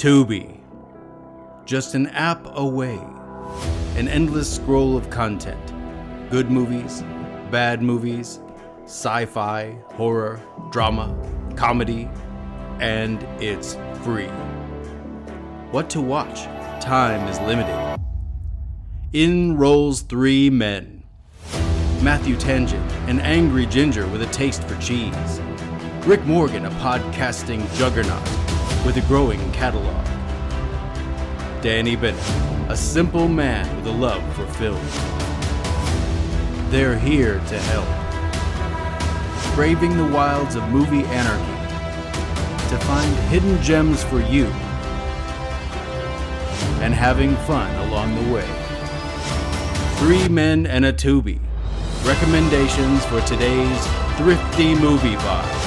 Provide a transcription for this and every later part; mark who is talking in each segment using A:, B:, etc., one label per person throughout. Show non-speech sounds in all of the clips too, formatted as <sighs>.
A: Tubi. Just an app away. An endless scroll of content. Good movies, bad movies, sci fi, horror, drama, comedy, and it's free. What to watch? Time is limited. In rolls three men Matthew Tangent, an angry ginger with a taste for cheese. Rick Morgan, a podcasting juggernaut with a growing catalog. Danny Bennett, a simple man with a love for film. They're here to help. Braving the wilds of movie anarchy to find hidden gems for you and having fun along the way. Three men and a Tubi. Recommendations for today's thrifty movie vibe.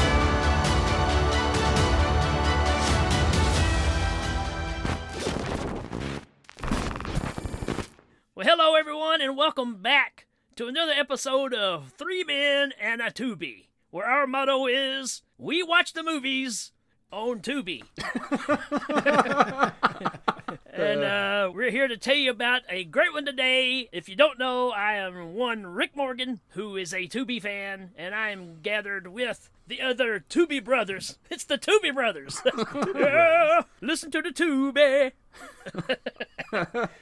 B: Episode of Three Men and a Tubi, where our motto is "We watch the movies on Tubi." <laughs> and uh, we're here to tell you about a great one today. If you don't know, I am one Rick Morgan, who is a Tubi fan, and I am gathered with the other Tubi brothers. <laughs> It's the Tubi brothers. Yeah, <laughs> Listen to the Tubi.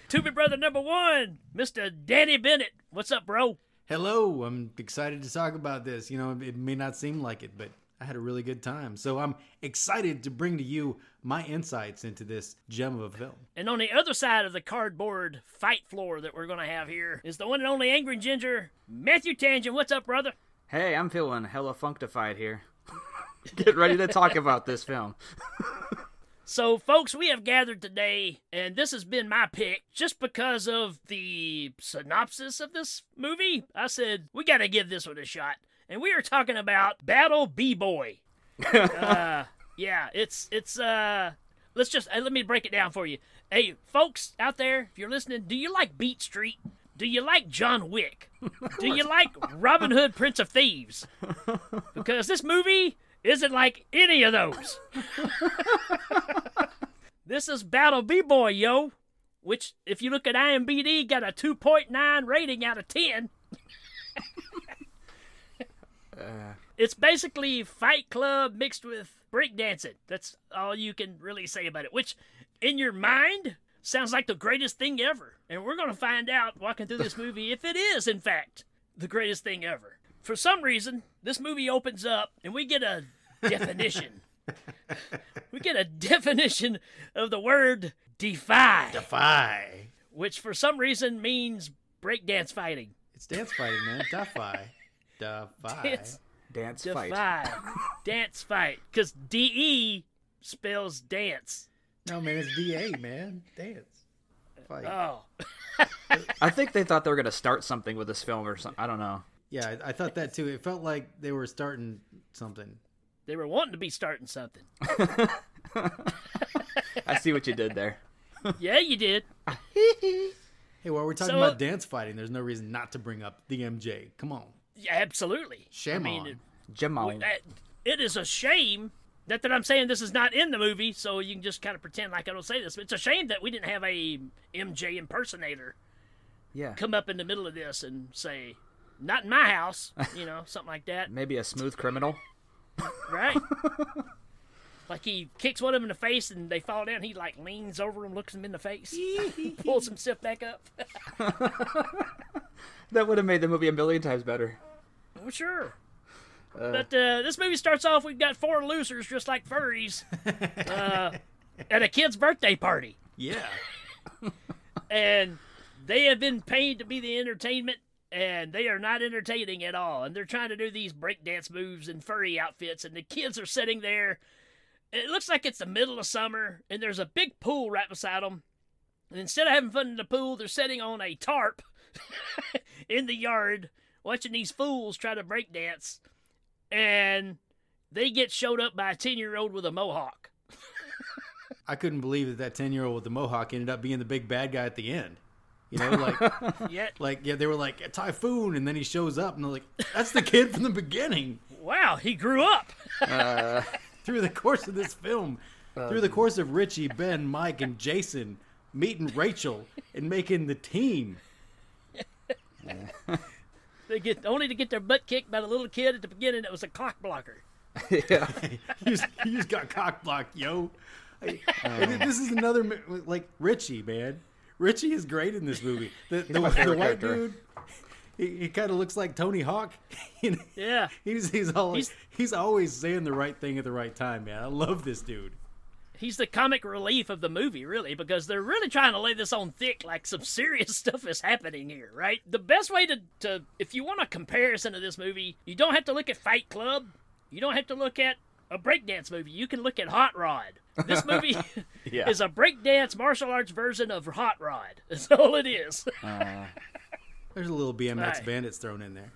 B: Tubi brother number one, Mr. Danny Bennett. What's up, bro?
A: Hello, I'm excited to talk about this. You know, it may not seem like it, but I had a really good time. So I'm excited to bring to you my insights into this gem of a film.
B: And on the other side of the cardboard fight floor that we're going to have here is the one and only Angry Ginger, Matthew Tangent. What's up, brother?
C: Hey, I'm feeling hella functified here. <laughs> Get ready to talk about this film. <laughs>
B: So, folks, we have gathered today, and this has been my pick just because of the synopsis of this movie. I said, we got to give this one a shot. And we are talking about Battle B Boy. <laughs> uh, yeah, it's, it's, uh, let's just, uh, let me break it down for you. Hey, folks out there, if you're listening, do you like Beat Street? Do you like John Wick? Do you <laughs> like Robin Hood, Prince of Thieves? <laughs> Because this movie isn't like any of those. <laughs> This is Battle B Boy, yo. Which, if you look at IMDb, got a 2.9 rating out of 10. Uh. It's basically Fight Club mixed with breakdancing. That's all you can really say about it. Which, in your mind, sounds like the greatest thing ever. And we're going to find out walking through this <laughs> movie if it is, in fact, the greatest thing ever. For some reason, this movie opens up and we get a definition. <laughs> we get a definition of the word defy,
A: Defy.
B: which for some reason means breakdance fighting.
A: It's dance fighting, man. Defy. Defy.
B: Dance,
C: Dance fight.
B: defy, <laughs> dance fight. Because D-E spells dance.
A: No, man, it's DA, man. Dance. Fight.
B: Oh,
C: I think they thought they were gonna start something with this film or something. I don't know.
A: Yeah, I I thought that too. It felt like they were starting something.
B: they were wanting to be starting something. <laughs>
C: I see what you did there.
B: Yeah, you did.
A: Hey, while we're talking
B: So-
A: about uh, dance fighting, there's no reason not to bring up the MJ. Come on.
B: Yeah, absolutely.
A: Shame
B: I mean,
A: on.
B: it-
C: Jamal.
B: that- it is a shame that, that I'm saying this is not in the movie, so you can just kind of pretend like I don't say this. But it's a shame that we didn't have a MJ impersonator
C: Yeah.
B: come up in the middle of this and say, "Not in my house," you know, something like that, <laughs>
C: Maybe a smooth criminal.
B: right? <laughs> like he kicks one of them in the face and they fall down. He like leans over him, looks them in the face, <laughs> pulls himself back up.
C: That would have made the movie a million times better.
B: Well, sure. but uh, this movie starts off. We've got four losers just like furries uh, at a kid's birthday party,
A: Yeah.
B: and they have been paid to be the entertainment, and they are not entertaining at all. And they're trying to do these breakdance moves in furry outfits, and the kids are sitting there. It looks like it's the middle of summer, and there's a big pool right beside them. And instead of having fun in the pool, they're sitting on a tarp <laughs> in the yard watching these fools try to breakdance. And they get showed up by a 10 year old with a mohawk. <laughs>
A: I couldn't believe that that 10 year old with the mohawk ended up being the big bad guy at the end. You know, like, <laughs>
B: Yet,
A: like yeah, they were like, a typhoon, and then he shows up, and they're like, that's the kid from the beginning.
B: wow, he grew up. <laughs>
A: Through the course of this film, through the um. course of Richie, Ben, Mike, and Jason meeting Rachel and making the team. <laughs>
B: They get only to get their butt kicked by the little kid at the beginning that was a clock blocker.
C: yeah.
A: you, just, you just got cock blocked, yo. I- and oh. this is another like Richie, man. Richie is great in this movie. The, <laughs> the, the white
C: character.
A: dude, he, he kind of looks like Tony Hawk. <laughs>
B: Yeah.
A: he's he's always
B: He's-
A: he's always saying the right thing at the right time, man. I love this dude.
B: He's the comic relief of the movie, really, because they're really trying to lay this on thick, like some serious <laughs> stuff is happening here, right? The best way to, to if you want a comparison of this movie, you don't have to look at Fight Club. You don't have to look at a breakdance movie. You can look at Hot Rod. This movie <laughs> <laughs>
C: Yeah.
B: is a breakdance martial arts version of Hot Rod. <laughs> That's all it is.
C: Uh,
A: There's a little BMX
B: Right.
A: bandits thrown in there.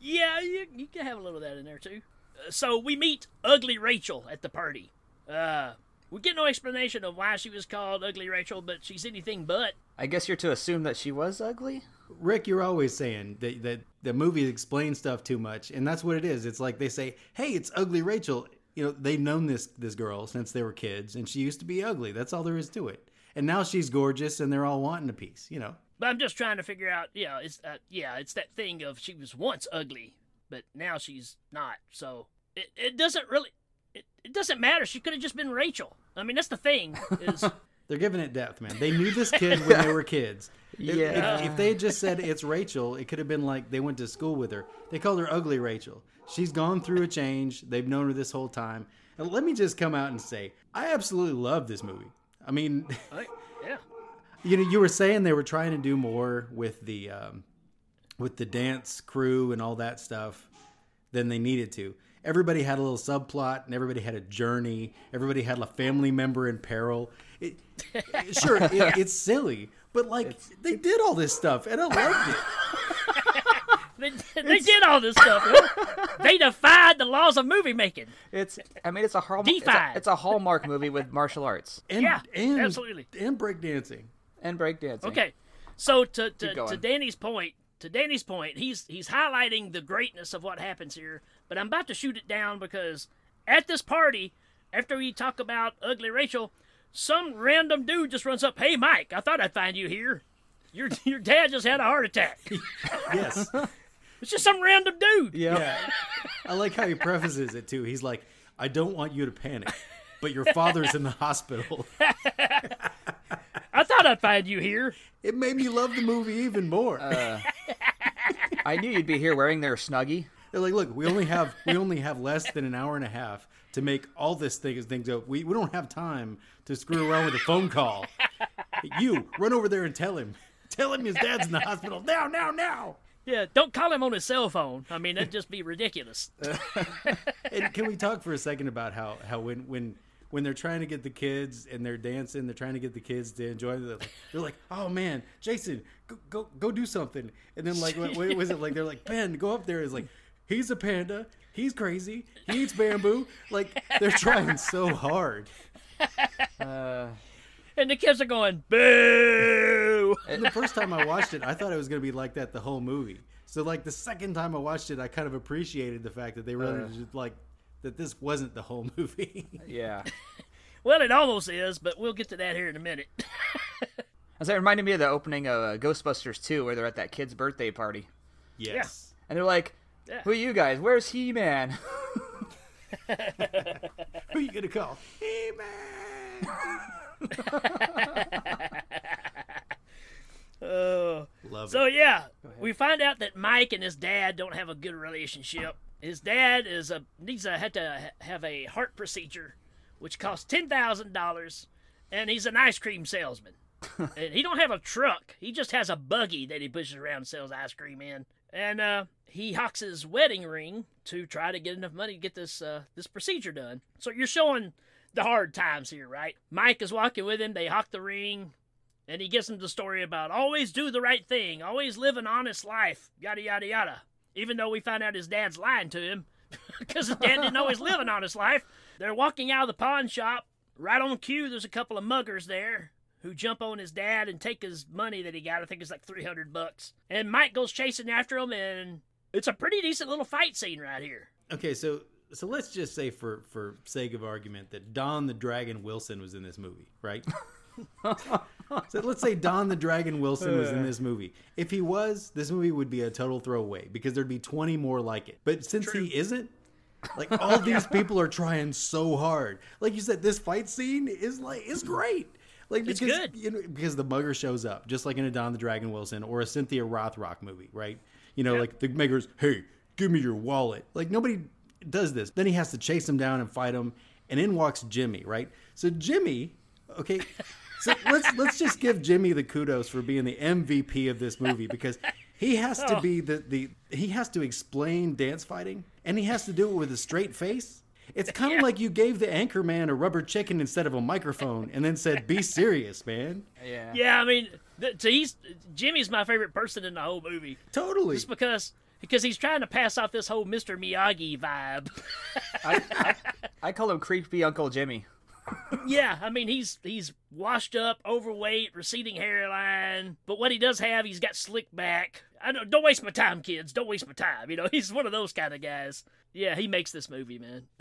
B: Yeah, you, you can have a little of that in there too. Uh, so we meet Ugly Rachel at the party. Uh, we get no explanation of why she was called Ugly Rachel, but she's anything but.
C: I guess you're to assume that she was ugly.
A: Rick, you're always saying that, that the movie explains stuff too much, and that's what it is. It's like they say, "Hey, it's ugly Rachel." You know, they've known this this girl since they were kids, and she used to be ugly. That's all there is to it. And now she's gorgeous, and they're all wanting a piece. You know,
B: But I'm just trying to figure out. Yeah, it's uh, yeah, it's that thing of she was once ugly, but now she's not. So it it doesn't really. It, it doesn't matter. She could have just been Rachel. I mean, that's the thing. Is <laughs>
A: they're giving it depth, man. They knew this kid when they were kids. <laughs> If-
C: Yeah.
A: If, if they had just said it's Rachel, it could have been like they went to school with her. They called her ugly Rachel. She's gone through a change. They've known her this whole time. And let me just come out and say, I absolutely love this movie. I mean.
B: like, yeah, <laughs>
A: you know you were saying they were trying to do more with the um, with the dance crew and all that stuff than they needed to everybody had a little subplot and everybody had a journey everybody had a family member in peril it, <laughs> sure it, it's silly but like they did all this stuff and i loved it <laughs>
B: they, they did all this stuff. huh? <laughs> they defied the laws of movie making.
C: It's. I mean, it's a hallmark. It's a, it's a hallmark movie with martial arts
A: and
B: Yeah,
A: and,
B: absolutely.
A: and breakdancing
C: and breakdancing.
B: Okay, so to to, to Danny's point, to Danny's point, he's he's highlighting the greatness of what happens here. But I'm about to shoot it down because at this party, after we talk about ugly Rachel, some random dude just runs up. Hey, Mike, I thought I'd find you here. Your your dad just had a heart attack. <laughs>
A: yes
B: It's just some random dude.
C: Yep.
A: yeah i like how he prefaces it too he's like i don't want you to panic but your father's in the hospital
B: I thought I'd find you here.
A: It made me love the movie even more.
C: Uh, I knew you'd be here wearing their snuggie.
A: They're like, look, we only have we only have less than an hour and a half to make all this thing things up. We we don't have time to screw around with a phone call. You run over there and tell him. Tell him his dad's in the hospital. Now, now, now.
B: Yeah, don't call him on his cell phone. I mean, that'd just be ridiculous. <laughs>
A: And can we talk for a second about how how when when when they're trying to get the kids and they're dancing, they're trying to get the kids to enjoy it. They're like, "Oh man, Jason, go go, go do something." And then like, what, what was it like? They're like, "Ben, go up there." Is like, he's a panda. He's crazy. He eats bamboo. Like they're trying so hard.
C: Uh, <laughs>
B: And the kids are going, boo!
A: And <laughs> the first time I watched it, I thought it was gonna be like that the whole movie. So like the second time I watched it, I kind of appreciated the fact that they really
C: Uh.
A: just like that this wasn't the whole movie. <laughs>
C: yeah. <laughs>
B: Well, it almost is, but we'll get to that here in a minute.
C: As that reminded me of the opening of uh, Ghostbusters 2, where they're at that kid's birthday party,
A: yes.
C: and they're like,
B: Yeah.
C: "Who are you guys? Where's He Man?"
A: Who are you gonna call? Hey man. Love
B: So
A: it.
B: yeah, we find out that Mike and his dad don't have a good relationship. His dad is a needs to had to have a heart procedure, which costs ten thousand dollars, and he's an ice cream salesman. <laughs> and he don't have a truck. He just has a buggy that he pushes around and sells ice cream in. And uh, he hawks his wedding ring to try to get enough money to get this uh, this procedure done. So you're showing the hard times here, right? Mike is walking with him. They hawk the ring. And he gives him the story about always do the right thing, always live an honest life, yada, yada, yada. Even though we find out his dad's lying to him <laughs> because his dad didn't always live an honest life. They're walking out of the pawn shop. Right on cue, there's a couple of muggers there who jump on his dad and take his money that he got. I think it's like 300 bucks. And Mike goes chasing after him, and it's a pretty decent little fight scene right here.
A: Okay, so so let's just say for for sake of argument that Don the Dragon Wilson was in this movie, right? <laughs> so let's say Don the Dragon Wilson was in this movie. If he was, this movie would be a total throwaway because there'd be 20 more like it. But since he isn't, like <laughs> all these people are trying so hard. Like you said, this fight scene is like is great. Like
B: It's good.
A: you know, because the mugger shows up just like in a Don the Dragon Wilson or a Cynthia Rothrock movie, right? You know, like the mugger's, hey, give me your wallet. Like nobody does this. Then he has to chase him down and fight him, and in walks Jimmy, right? So Jimmy, okay. So let's let's just give Jimmy the kudos for being the MVP of this movie because he has to be the, the he has to explain dance fighting and he has to do it with a straight face. It's kind of
B: Yeah.
A: like you gave the anchor man a rubber chicken instead of a microphone and then said, "Be serious, man."
C: Yeah.
B: Yeah, I mean, th- so he's Jimmy's my favorite person in the whole movie,
A: Totally.
B: just because because he's trying to pass off this whole Mr. Miyagi vibe.
C: I, I, I call him creepy Uncle Jimmy.
B: Yeah, I mean he's he's washed up, overweight, receding hairline, but what he does have, he's got slick back. I don't don't waste my time, kids. Don't waste my time. You know, <laughs> he's one of those kind of guys. Yeah, he makes this movie, man. <laughs>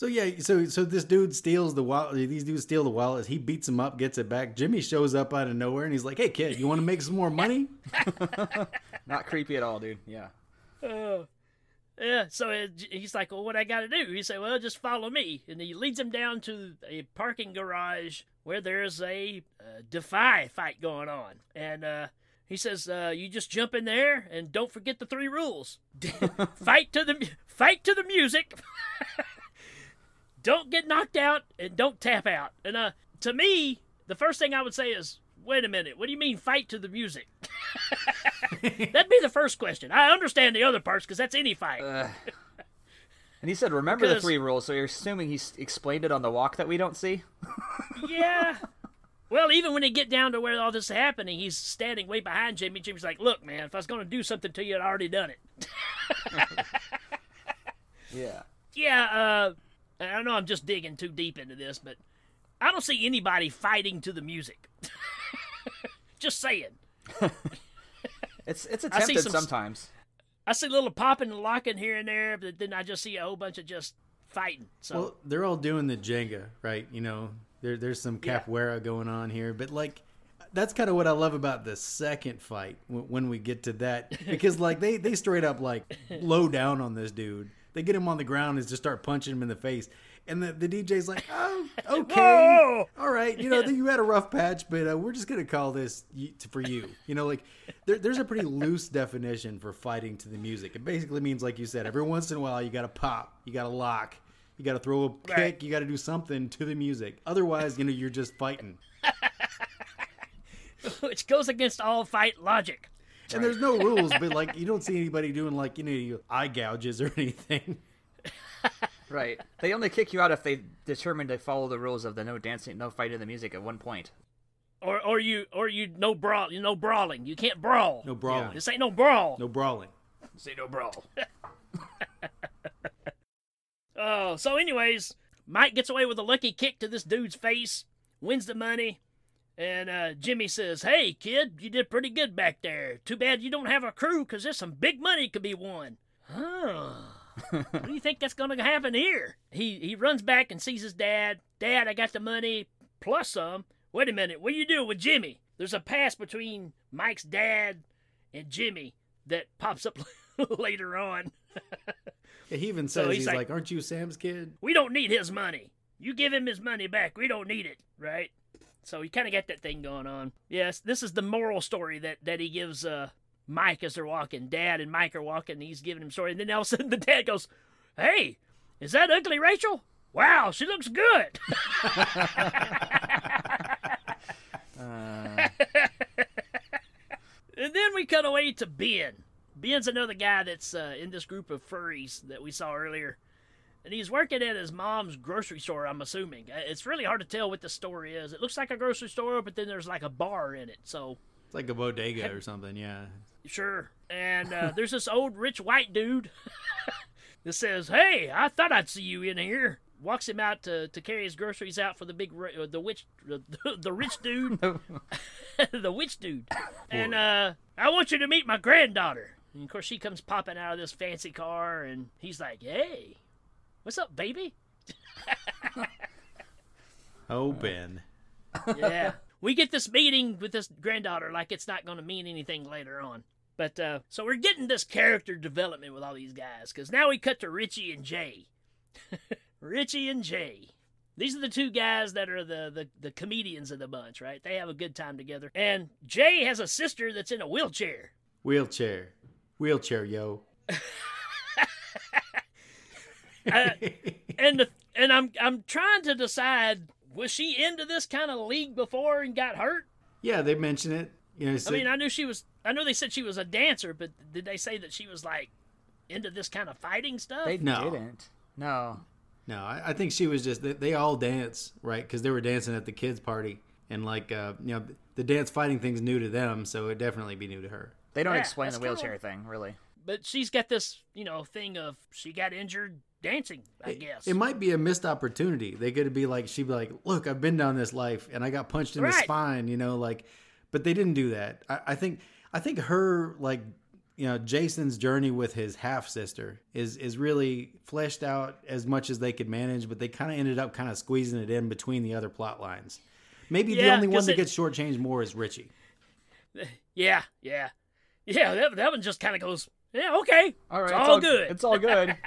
A: So yeah, so so this dude steals the wallet. These dudes steal the wallet. He beats him up, gets it back. Jimmy shows up out of nowhere and he's like, "Hey kid, you want to make some more money?" <laughs>
C: Not creepy at all, dude. Yeah.
B: Uh, yeah, so he's like, "Well, what I got to do?" He said, "Well, just follow me," and he leads him down to a parking garage where there's a uh, defy fight going on, and uh, he says, uh, "You just jump in there and don't forget the three rules: <laughs> fight to the fight to the music, <laughs> don't get knocked out, and don't tap out." And uh, to me, the first thing I would say is, "Wait a minute, what do you mean fight to the music?" <laughs> <laughs> That'd be the first question. I understand the other parts because that's any fight.
C: Uh, and he said, "Remember the three rules." So you're assuming he explained it on the walk that we don't see. <laughs>
B: yeah. Well, even when they get down to where all this is happening, he's standing way behind Jimmy. Jimmy's like, "Look, man, if I was going to do something to you, I'd already done it." <laughs>
C: Yeah.
B: Yeah. Uh, I know I'm just digging too deep into this, but I don't see anybody fighting to the music. just saying.
C: It's it's
B: see
C: attempted
B: some-
C: sometimes.
B: I see a little popping and locking here and there, but then I just see a whole bunch of just fighting. So
A: Well, they're all doing the Jenga, right? You know, there, there's some
B: Yeah.
A: going on here, but like, that's kind of what I love about the second fight when we get to that, <laughs> because like they they straight up like low down on this dude. They get him on the ground and just start punching him in the face, and the the DJ's like, <laughs> oh, okay, all right, you know, you had a rough patch, but uh, we're just gonna call this for you. You know, like there, there's a pretty loose definition for fighting to the music. It basically means, like you said, every once in a while you got to pop, you got to lock, you got to throw a kick,
B: Right.
A: you got to do something to the music. Otherwise, you know, you're just fighting. <laughs>
B: which goes against all fight logic.
A: And there's no rules, but like you don't see anybody doing like you know eye gouges or <laughs> anything.
C: Right. They only kick you out if they determine to follow the rules of the no dancing, no fight in the music at one point.
B: Or, or you, or you no brawl, you no brawling. You can't brawl.
A: No brawling,
B: This ain't no brawl.
A: no brawling.
B: Say no brawl. <laughs> oh, so anyways, Mike gets away with a lucky kick to this dude's face, wins the money, and uh, Jimmy says, "Hey, kid, you did pretty good back there. Too bad you don't have a crew, 'cause there's some big money could be won." Huh. What do you think that's gonna happen here? He he runs back and sees his dad. Dad, I got the money plus some. Wait a minute, what are you doing with Jimmy? There's a pass between Mike's dad and Jimmy that pops up <laughs> later on.
A: Yeah, he even
B: So
A: says
B: he's
A: he's
B: like-
A: like, "Aren't you Sam's kid?"
B: We don't need his money. You give him his money back. We don't need it, right? So he kind of got that thing going on. Yes, this is the moral story that that he gives uh Mike as they're walking. Dad and Mike are walking. And he's giving him story, and then all of a sudden <laughs> the dad goes, "Hey, is that ugly Rachel? Wow, she looks good."
C: Uh, <laughs>
B: And then we cut away to Ben. Ben's another guy that's uh, in this group of furries that we saw earlier. And he's working at his mom's grocery store, I'm assuming. Uh, It's really hard to tell what the store is. It looks like a grocery store, but then there's like a bar in it. So,
A: It's like a bodega or something. Yeah.
B: Sure. And uh, there's this old rich white dude <laughs> that says, Hey, I thought I'd see you in here. Walks him out to, to carry his groceries out for the big, uh, the witch, the, <laughs> the rich dude. <laughs> the witch dude. And uh, I want you to meet my granddaughter. And of course, she comes popping out of this fancy car, and he's like, "Hey, what's up, baby?"
A: Oh, Ben.
B: yeah. We get this meeting with this granddaughter like it's not going to mean anything later on. But uh, so we're getting this character development with all these guys because now we cut to Richie and Jay. <laughs> Richie and Jay. These are the two guys that are the, the, the comedians of the bunch, right? They have a good time together. And Jay has a sister that's in a wheelchair.
A: Wheelchair. Wheelchair, yo. <laughs>
B: Uh, and the, and I'm I'm trying to decide was she into this kind of league before and got hurt?
A: Yeah, they mention it. You know,
B: I mean, I knew she was. I know they said she was a dancer, but did they say that she was like into this kind of fighting stuff?
C: They
A: No.
C: didn't. No.
A: No, I, I think she was just they, they all dance right because they were dancing at the kids' party, and like uh, you know the dance fighting thing's new to them, so it'd definitely be new to her.
C: They don't
B: Yeah,
C: explain the
B: kinda-
C: wheelchair thing, really.
B: but she's got this, you know, thing of she got injured dancing. I guess.
A: It might be a missed opportunity. They could be like she'd be like, "Look, I've been down this life, and I got punched in the spine," you know, like. But they didn't do that. I, I think I think her like you know Jason's journey with his half sister is is really fleshed out as much as they could manage, but they kind of ended up kind of squeezing it in between the other plot lines. Maybe the only one that
B: it-
A: gets shortchanged more is Richie. <laughs>
B: yeah, yeah, yeah. That that one just kind of goes, yeah, okay,
C: All right.
B: it's
C: it's
B: all good.
C: It's all good. <laughs>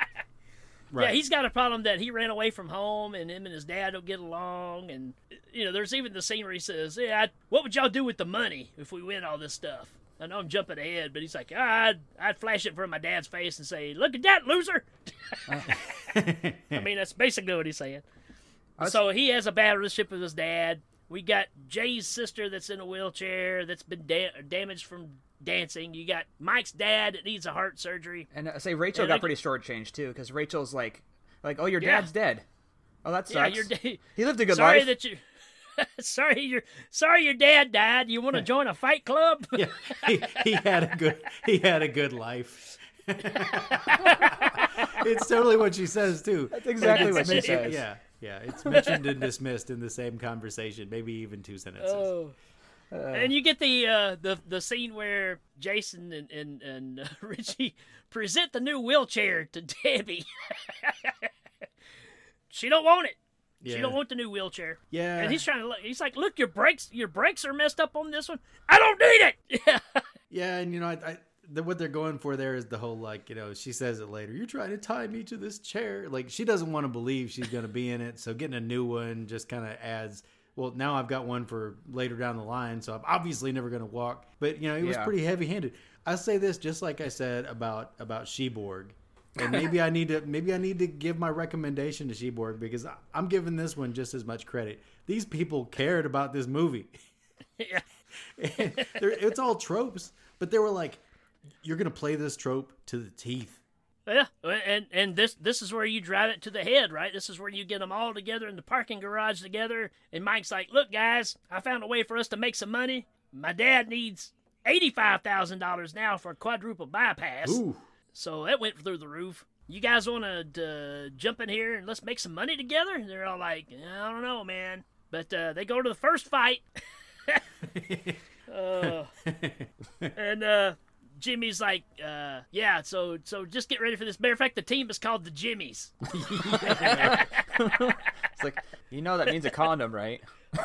A: Right.
B: Yeah, he's got a problem that he ran away from home, and him and his dad don't get along. And you know, there's even the scene where he says, "Yeah, I'd, what would y'all do with the money if we win all this stuff?" I know I'm jumping ahead, but he's like, "I'd I'd flash it from my dad's face and say, look at that loser." Uh. <laughs> I mean, that's basically what he's saying. So he has a bad relationship with his dad. We got Jay's sister that's in a wheelchair that's been da- damaged from dancing. You got Mike's dad that needs a heart surgery.
C: And uh, say Rachel
B: Yeah,
C: got
B: they-
C: pretty shortchanged too, because Rachel's like, like, oh, your
B: Yeah.
C: dad's dead. Oh, that sucks.
B: Yeah, your da-
C: He lived a good life.
B: sorry
C: life.
B: that you. <laughs> sorry, your sorry your dad died. You want to join a fight club? <laughs>
A: yeah, he, he had a good he had a good life. <laughs> it's totally what she says too.
C: That's exactly
A: It's
C: what she says.
A: Yeah, yeah. It's mentioned and dismissed in the same conversation, maybe even two sentences.
B: Oh. And you get the uh, the the scene where Jason and and, and uh, <laughs> Richie present the new wheelchair to Debbie. <laughs> she don't want it.
A: yeah,
B: She don't want the new wheelchair.
A: yeah.
B: And he's trying to look. He's like, "Look, your brakes, your brakes are messed up on this one. I don't need it." Yeah. <laughs>
A: yeah, and you know, I, I the, what they're going for there is the whole like, you know, she says it later. You're trying to tie me to this chair. Like she doesn't want to believe she's going to be in it, so getting a new one just kind of adds. Well, now I've got one for later down the line, so I'm obviously never going to walk. But you know, it was pretty heavy-handed. I say this just like I said about about Sheborg, and <laughs> maybe I need to maybe I need to give my recommendation to Sheborg because I- I'm giving this one just as much credit. These people cared about this movie. <laughs>
B: yeah. <laughs>
A: It's all tropes, but they were like, "You're gonna play this trope to the teeth."
B: Yeah, and and this this is where you drive it to the head, right? This is where you get them all together in the parking garage together. And Mike's like, "Look, guys, I found a way for us to make some money. My dad needs eighty-five thousand dollars now for a quadruple bypass,
A: Ooh,
B: so that went through the roof. You guys want to uh, jump in here and let's make some money together?" And they're all like, "I don't know, man." But uh, they go to the first fight, <laughs> <laughs> uh, and uh, Jimmy's like, uh, "Yeah, so so just get ready for this." Matter of fact, the team is called the Jimmies. <laughs>
C: It's like, you know, that means a condom, right? <laughs>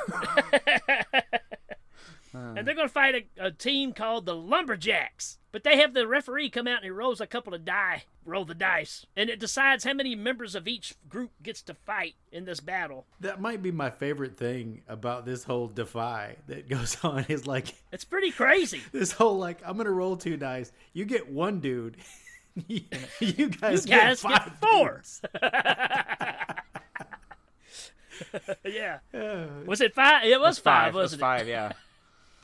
B: and they're going to fight a, a team called the Lumberjacks. But they have the referee come out and he rolls a couple of die, roll the dice, and it decides how many members of each group gets to fight in this battle.
A: that might be my favorite thing about this whole defy that <laughs> goes on. Is like
B: It's pretty crazy. <laughs>
A: this whole like, I'm gonna roll two dice. You get one dude. <laughs> you guys,
B: You guys
A: get,
B: get
A: five
B: four.
A: dudes.
B: yeah.
A: Uh,
B: Was it five? It was five,
C: It was
B: wasn't it?
C: five, yeah.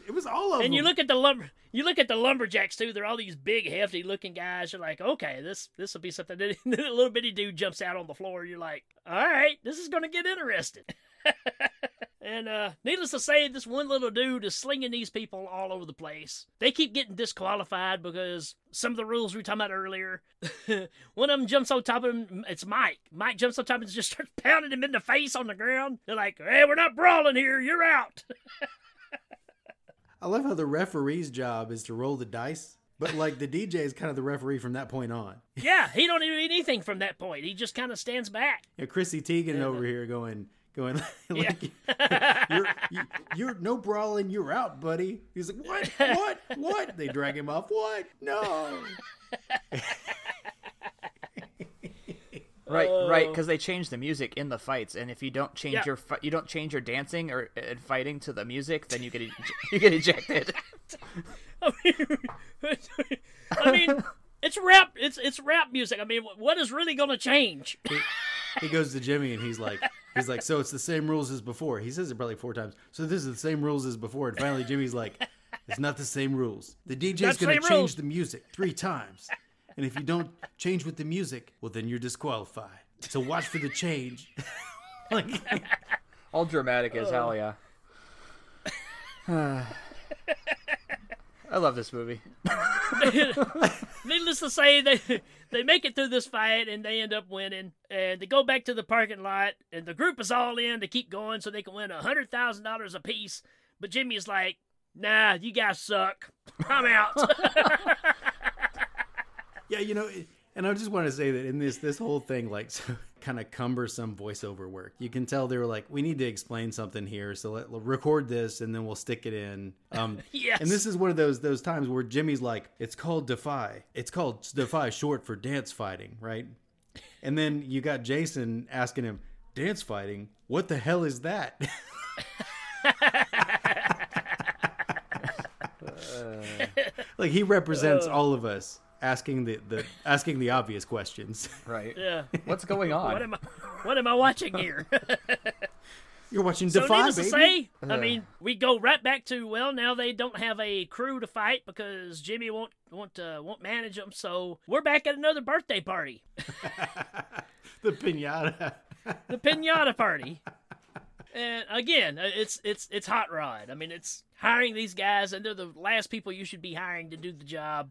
A: It was all of
B: And
A: them.
B: you look at the lumber, you look at the lumberjacks too. They're all these big, hefty looking guys. You're like, okay, this this will be something. <laughs> Then a little bitty dude jumps out on the floor. You're like, all right, this is gonna get interesting. <laughs> and uh, needless to say, this one little dude is slinging these people all over the place. They keep getting disqualified because some of the rules we were talking about earlier. <laughs> one of them jumps on top of him. It's Mike. Mike jumps on top and just starts pounding him in the face on the ground. They're like, hey, we're not brawling here. You're out.
A: I love how the referee's job is to roll the dice, but like the DJ is kind of the referee from that point on. <laughs>
B: Yeah, he don't do anything from that point. He just kind of stands back.
A: Know, Chrissy Teigen over here going, going <laughs> like, you're, you, you're no brawling, you're out, buddy. He's like, what, what, what? They drag him off. What? No. <laughs>
C: Right, right, because they change the music in the fights, and if you don't change
B: Yeah.
C: your fi- you don't change your dancing or uh, fighting to the music, then you get ej- you get ejected. <laughs>
B: I mean, <laughs> I mean, it's rap. It's it's rap music. I mean, what is really going to change? <laughs>
A: He goes to Jimmy and he's like, he's like, so it's the same rules as before. He says it probably four times. So this is the same rules as before. And finally, Jimmy's like, it's not the same rules. The DJ's
B: Not the
A: going to change
B: rules.
A: the music three times. And if you don't change with the music, well, then you're disqualified. So watch for the change. like, <laughs>
C: All dramatic as hell, yeah. <sighs> I love this movie. <laughs>
B: Needless to say, they they make it through this fight and they end up winning. And they go back to the parking lot, and the group is all in to keep going so they can win a hundred thousand dollars apiece. But Jimmy is like, "Nah, you guys suck. I'm out." <laughs>
A: yeah, you know, and I just want to say that in this this whole thing, like, <laughs> so kind of cumbersome voiceover work. You can tell they were like, we need to explain something here, so let, record this and then we'll stick it in. Um, <laughs>
B: Yes.
A: And this is one of those those times where Jimmy's like, it's called Defy. It's called Defy, short for dance fighting, right? And then you got Jason asking him, dance fighting? What the hell is that? <laughs> like he represents all of us asking the, the <laughs> asking the obvious questions.
C: Right.
B: yeah.
C: What's going <laughs> on?
B: What
C: on?
B: am I? What am I watching here? <laughs>
A: You're watching
B: So
A: Defy,
B: needless
A: baby.
B: to say, I mean, we go right back to well, now they don't have a crew to fight because Jimmy won't won't uh, won't manage them. So we're back at another birthday party,
A: the pinata.
B: the pinata party. And again, uh, it's it's it's hot rod. I mean, it's hiring these guys, and they're the last people you should be hiring to do the job.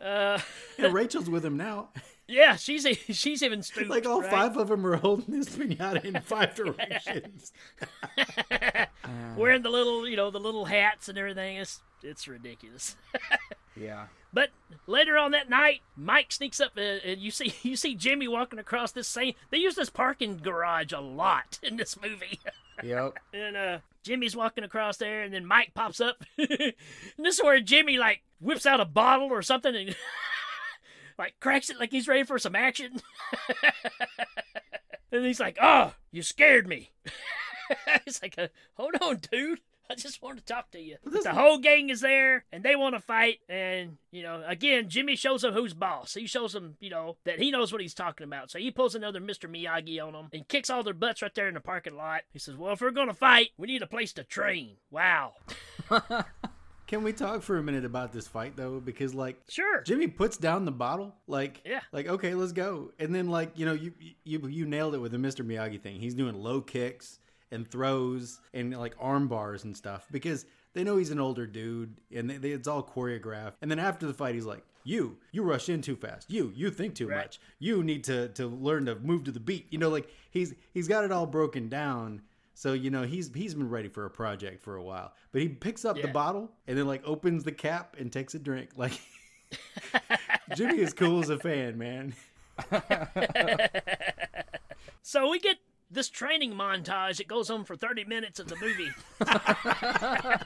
B: Uh, <laughs>
A: Yeah, Rachel's with him now.
B: yeah, she's a, <laughs> she's even stooped.
A: Like all
B: right?
A: five of them are holding this pinata in <laughs> five directions.
B: wearing the little you know the little hats and everything. It's it's ridiculous.
C: Yeah.
B: But later on that night, Mike sneaks up uh, and you see <laughs> you see Jimmy walking across this same. They use this parking garage a lot <laughs> in this movie,
C: Yep. <laughs>
B: and uh, Jimmy's walking across there, and then Mike pops up, and this is where Jimmy like whips out a bottle or something and like cracks it like he's ready for some action, and he's like, "Oh, you scared me." He's like, uh, "Hold on, dude." <laughs> I just want to talk to you. the whole gang is there, and they want to fight. And you know, again, Jimmy shows them who's boss. He shows them, you know, that he knows what he's talking about. So he pulls another Mr. Miyagi on them and kicks all their butts right there in the parking lot. He says, "Well, if we're gonna fight, we need a place to train." Wow. <laughs>
A: Can we talk for a minute about this fight though? Because like
B: Sure.
A: Jimmy puts down the bottle, like
B: Yeah.
A: like okay, let's go. And then like you know you you you nailed it with the Mr. Miyagi thing. He's doing low kicks and throws and like arm bars and stuff because they know he's an older dude and they, they, it's all choreographed. And then after the fight, he's like, "You you rush in too fast. You you think too
B: Right.
A: much. You need to to learn to move to the beat." You know, like he's he's got it all broken down. So you know he's he's been ready for a project for a while, but he picks up the bottle and then like opens the cap and takes a drink. <laughs> Like Jimmy is cool as a fan, man. <laughs>
B: So we get this training montage that goes on for 30 minutes of the movie. <laughs>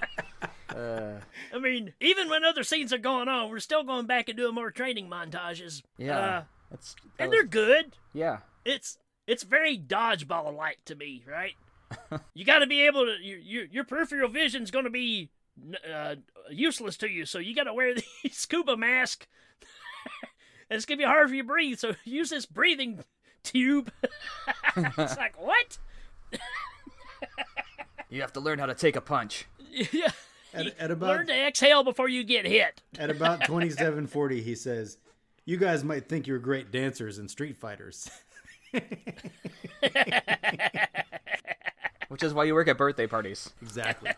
B: I mean, even when other scenes are going on, we're still going back and doing more training montages.
C: Yeah.
B: Uh,
C: That's that
B: and
C: was-
B: they're good.
C: yeah.
B: It's it's very dodgeball like to me, right? <laughs> you got to be able to your your, your peripheral vision's going to be uh, useless to you, so you got to wear <laughs> the scuba mask. and it's going to be hard for you to breathe, so use this breathing tube. <laughs> it's like, what? <laughs>
C: You have to learn how to take a punch.
B: yeah.
A: At, at about
B: Learn to exhale before you get hit.
A: at about <laughs> twenty seven forty, he says, "You guys might think you're great dancers and street fighters."
C: Which is why you work at birthday parties.
A: exactly.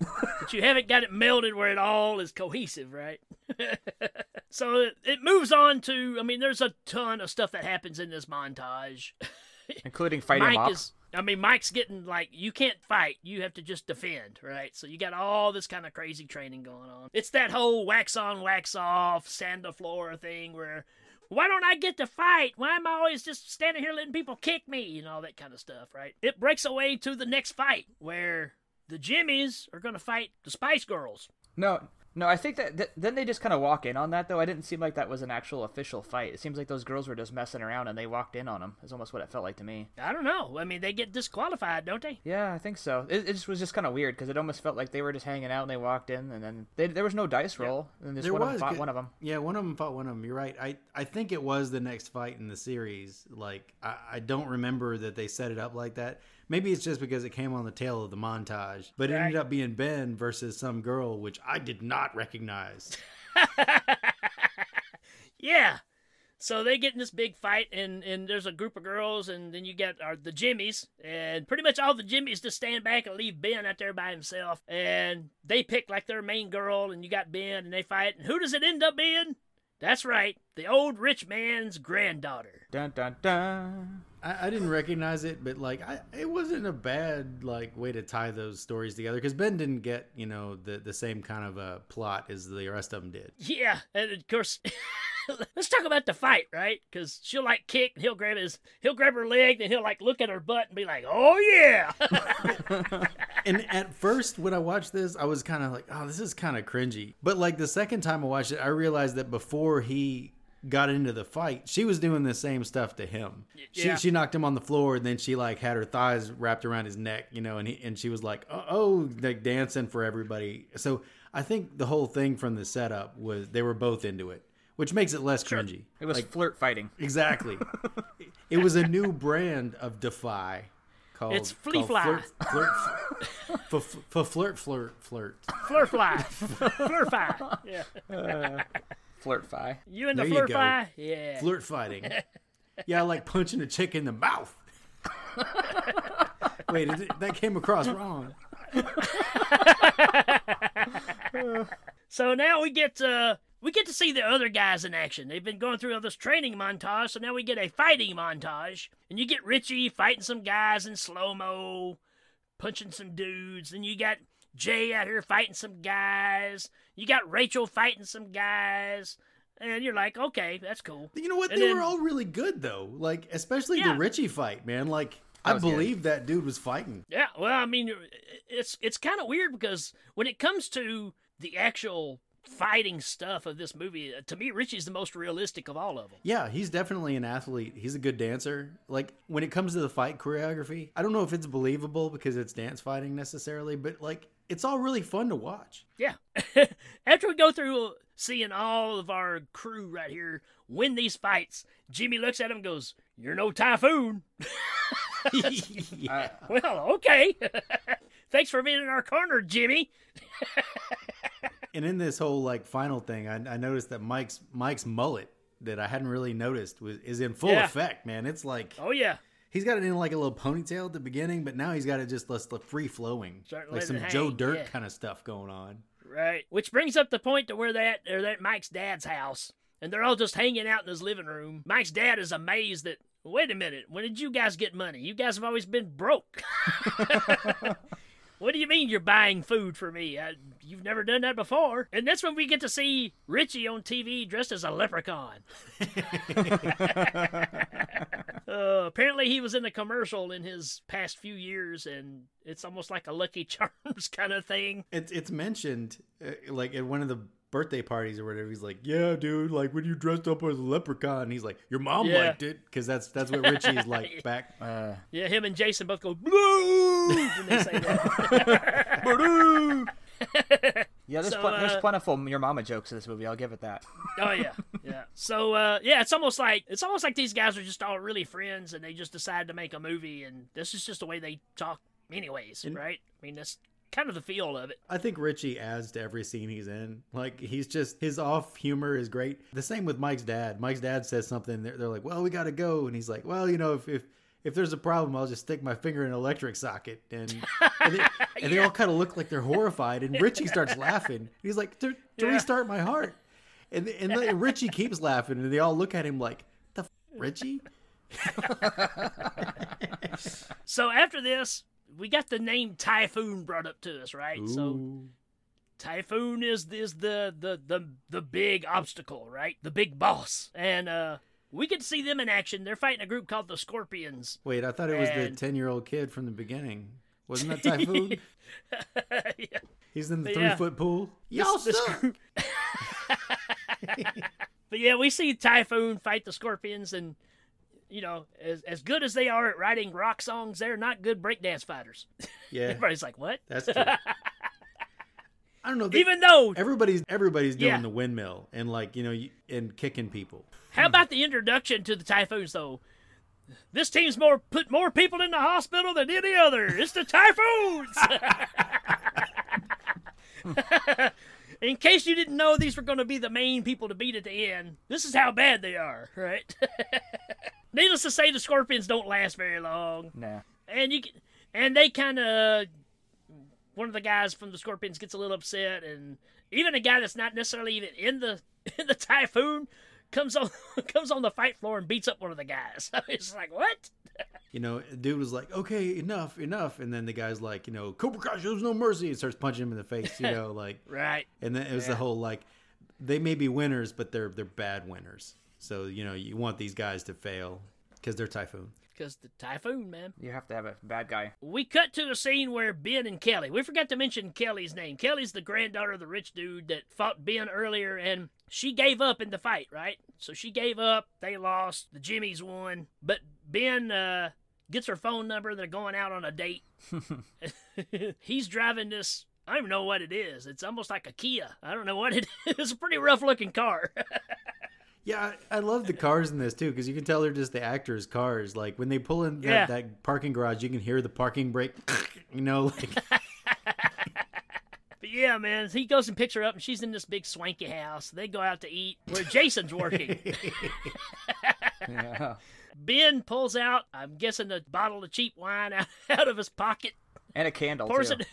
A: <laughs>
B: but you haven't got it melded where it all is cohesive, right? <laughs> so it, it moves on to. I mean, there's a ton of stuff that happens in this montage. <laughs>
C: Including fighting
B: Mike is I mean, Mike's getting like, you can't fight. You have to just defend, right? So you got all this kind of crazy training going on. It's that whole wax on, wax off, sand the floor thing where, why don't I get to fight? Why am I always just standing here letting people kick me and all that kind of stuff, right? It breaks away to the next fight where the Jimmies are going to fight the Spice Girls.
C: No, no, I think that th- then they just kind of walk in on that though. I didn't seem like that was an actual official fight. It seems like those girls were just messing around and they walked in on them. Is almost what it felt like to me.
B: I don't know. I mean, they get disqualified, don't they?
C: Yeah, I think so. It, it just was just kind of weird because it almost felt like they were just hanging out and they walked in and then they, there was no dice roll and just
A: There
C: one of
A: was
C: them fought one of them.
A: Yeah, one of them fought one of them. You're right. I, I think it was the next fight in the series. Like I, I don't remember that they set it up like that. Maybe it's just because it came on the tail of the montage. But it ended up being Ben versus some girl, which I did not recognize. <laughs>
B: Yeah. So they get in this big fight, and, and there's a group of girls, and then you get uh, the Jimmies, and pretty much all the Jimmies just stand back and leave Ben out there by himself, and they pick like their main girl, and you got Ben, and they fight, and who does it end up being? That's right, the old rich man's granddaughter.
C: Dun dun dun.
A: I, I didn't recognize it, but like I, it wasn't a bad like way to tie those stories together because Ben didn't get you know the the same kind of a plot as the rest of them did.
B: Yeah, and of course, <laughs> let's talk about the fight, right? Because she'll like kick, and he'll grab his, he'll grab her leg, and he'll like look at her butt and be like, "Oh yeah." <laughs>
A: And at first, when I watched this, I was kind of like, "Oh, this is kind of cringy." But like the second time I watched it, I realized that before he got into the fight, she was doing the same stuff to him.
B: yeah.
A: She she knocked him on the floor, and then she like had her thighs wrapped around his neck, you know, and he and she was like, "Oh, oh," like dancing for everybody. So I think the whole thing from the setup was they were both into it, which makes it less cringy.
C: It was like, flirt fighting.
A: Exactly. <laughs> it was a new brand of Defy called
B: It's Flea
A: called
B: Fly.
A: Flirt, <laughs> flirt, f- f- flirt, flirt, flirt.
B: Fleur fly, <laughs> fleur fly. Yeah, uh,
C: Flirt fi.
B: you and the
A: There you
B: fleur
A: go.
B: fly. Yeah.
A: Flirt fighting. <laughs> Yeah, I like punching a chick in the mouth. <laughs> Wait, it, that came across wrong. <laughs>
B: So now we get uh we get to see the other guys in action. They've been going through all this training montage, so now we get a fighting montage, and you get Richie fighting some guys in slow mo, punching some dudes, and you got Jay out here fighting some guys. You got Rachel fighting some guys, and you're like, okay, that's cool.
A: You know what?
B: And
A: They
B: then-
A: were all really good though. Like especially
B: Yeah.
A: the Richie fight, man. Like I
C: was good.
A: believe that dude was fighting.
B: Yeah, well, I mean, it's it's kind of weird because when it comes to the actual fighting stuff of this movie, uh, to me, Richie's the most realistic of all of them.
A: Yeah, he's definitely an athlete. He's a good dancer. Like when it comes to the fight choreography, I don't know if it's believable because it's dance fighting necessarily, but like it's all really fun to watch.
B: Yeah. <laughs> After we go through seeing all of our crew right here win these fights, Jimmy looks at him and goes, You're no typhoon.
A: yeah. <laughs> <laughs>
B: well, okay. Thanks for being in our corner, Jimmy.
A: And in this whole like final thing, I, I noticed that Mike's Mike's mullet that I hadn't really noticed was is in full
B: Yeah.
A: effect, man. It's like
B: Oh, yeah.
A: He's got it in like a little ponytail at the beginning, but now he's got it just less free flowing, like some Joe Dirt
B: yeah.
A: kind of stuff going on.
B: Right. Which brings up the point to where they're at Mike's dad's house, and they're all just hanging out in his living room. Mike's dad is amazed that. Wait a minute. When did you guys get money? You guys have always been broke. <laughs> what do you mean you're buying food for me? Uh, you've never done that before. And that's when we get to see Richie on TV dressed as a leprechaun. <laughs> uh, apparently, he was in a commercial in his past few years, and it's almost like a Lucky <laughs> Charms kind of thing.
A: It's it's mentioned uh, like at one of the birthday parties or whatever. He's like, "Yeah, dude, like when you dressed up as a leprechaun." He's like, "Your mom
B: Yeah.
A: liked it because that's that's what Richie's like <laughs> back."
C: Uh,
B: Yeah, him and Jason both go blue when they say that. <laughs>
C: yeah, there's,
B: So,
C: plen- there's
B: uh,
C: plentiful your mama jokes in this movie. I'll give it that. <laughs>
B: oh yeah, yeah. So uh, yeah, it's almost like it's almost like these guys are just all really friends, and they just decided to make a movie, and this is just the way they talk, anyways, right? I mean, that's kind of the feel of it.
A: I think Richie adds to every scene he's in. Like he's just his off humor is great. The same with Mike's dad. Mike's dad says something. They're, they're like, "Well, we got to go," and he's like, "Well, you know, if if if there's a problem, I'll just stick my finger in an electric socket." And and, <laughs> they, and they all kind of look like they're horrified. And Richie starts <laughs> laughing. He's like, "To, to
B: Yeah.
A: restart my heart," and and then <laughs> Richie keeps laughing, and they all look at him like, "The f- Richie."
B: so after this, we got the name Typhoon brought up to us, right? So Typhoon is is the, the the the big obstacle, right? The big boss. And uh we to see them in action. They're fighting a group called the Scorpions.
A: Wait, I thought it was the ten-year-old kid from the beginning. Wasn't that <laughs> Typhoon?
B: yeah.
A: He's in the
B: But
A: three-foot pool. Y'all suck.
B: group- <laughs> But yeah, we see Typhoon fight the Scorpions and you know, as as good as they are at writing rock songs, they're not good breakdance fighters.
A: Yeah, <laughs>
B: Everybody's like, "What?"
A: that's true. I don't know. They,
B: Even though
A: everybody's everybody's doing
B: Yeah.
A: the windmill and like you know you- and kicking people.
B: How about the introduction to the Typhoons, though? This team's more put more people in the hospital than any other. It's the Typhoons. <laughs> in case you didn't know, these were going to be the main people to beat at the end. This is how bad they are, right? <laughs> Needless to say, the Scorpions don't last very long,
C: Nah.
B: and you can- and they kind of one of the guys from the Scorpions gets a little upset, and even a guy that's not necessarily even in the <laughs> in the typhoon comes on <laughs> comes on the fight floor and beats up one of the guys. <laughs> it's like what?
A: You know, dude was like, "Okay, enough, enough," and then the guy's like, "You know, Cobra Kai shows no mercy," and starts punching him in the face. You know, like,
B: Right.
A: and then it was the whole like, they may be winners, but they're they're bad winners. So you know, you want these guys to fail because they're Typhoon.
B: Because the typhoon, man.
C: You have to have a bad guy.
B: We cut to a scene where Ben and Kelly. We forgot to mention Kelly's name. Kelly's the granddaughter of the rich dude that fought Ben earlier, and she gave up in the fight, right? So she gave up. They lost. The Jimmies won, but Ben uh, gets her phone number. They're going out on a date. <laughs> <laughs> He's driving this. I don't even know what it is. It's almost like a Kia. I don't know what it <laughs> is. It's a pretty rough looking car.
A: Yeah, I, I love the cars in this too because you can tell they're just the actors' cars. Like when they pull in that,
B: Yeah.
A: that parking garage, you can hear the parking brake. <laughs> You know, like <laughs>
B: But yeah, man, he goes and picks her up, and she's in this big swanky house. They go out to eat where Jason's working. <laughs>
C: Yeah.
B: Ben pulls out, I'm guessing, a bottle of cheap wine out, out of his pocket,
C: And a candle
B: pours
C: too.
B: it,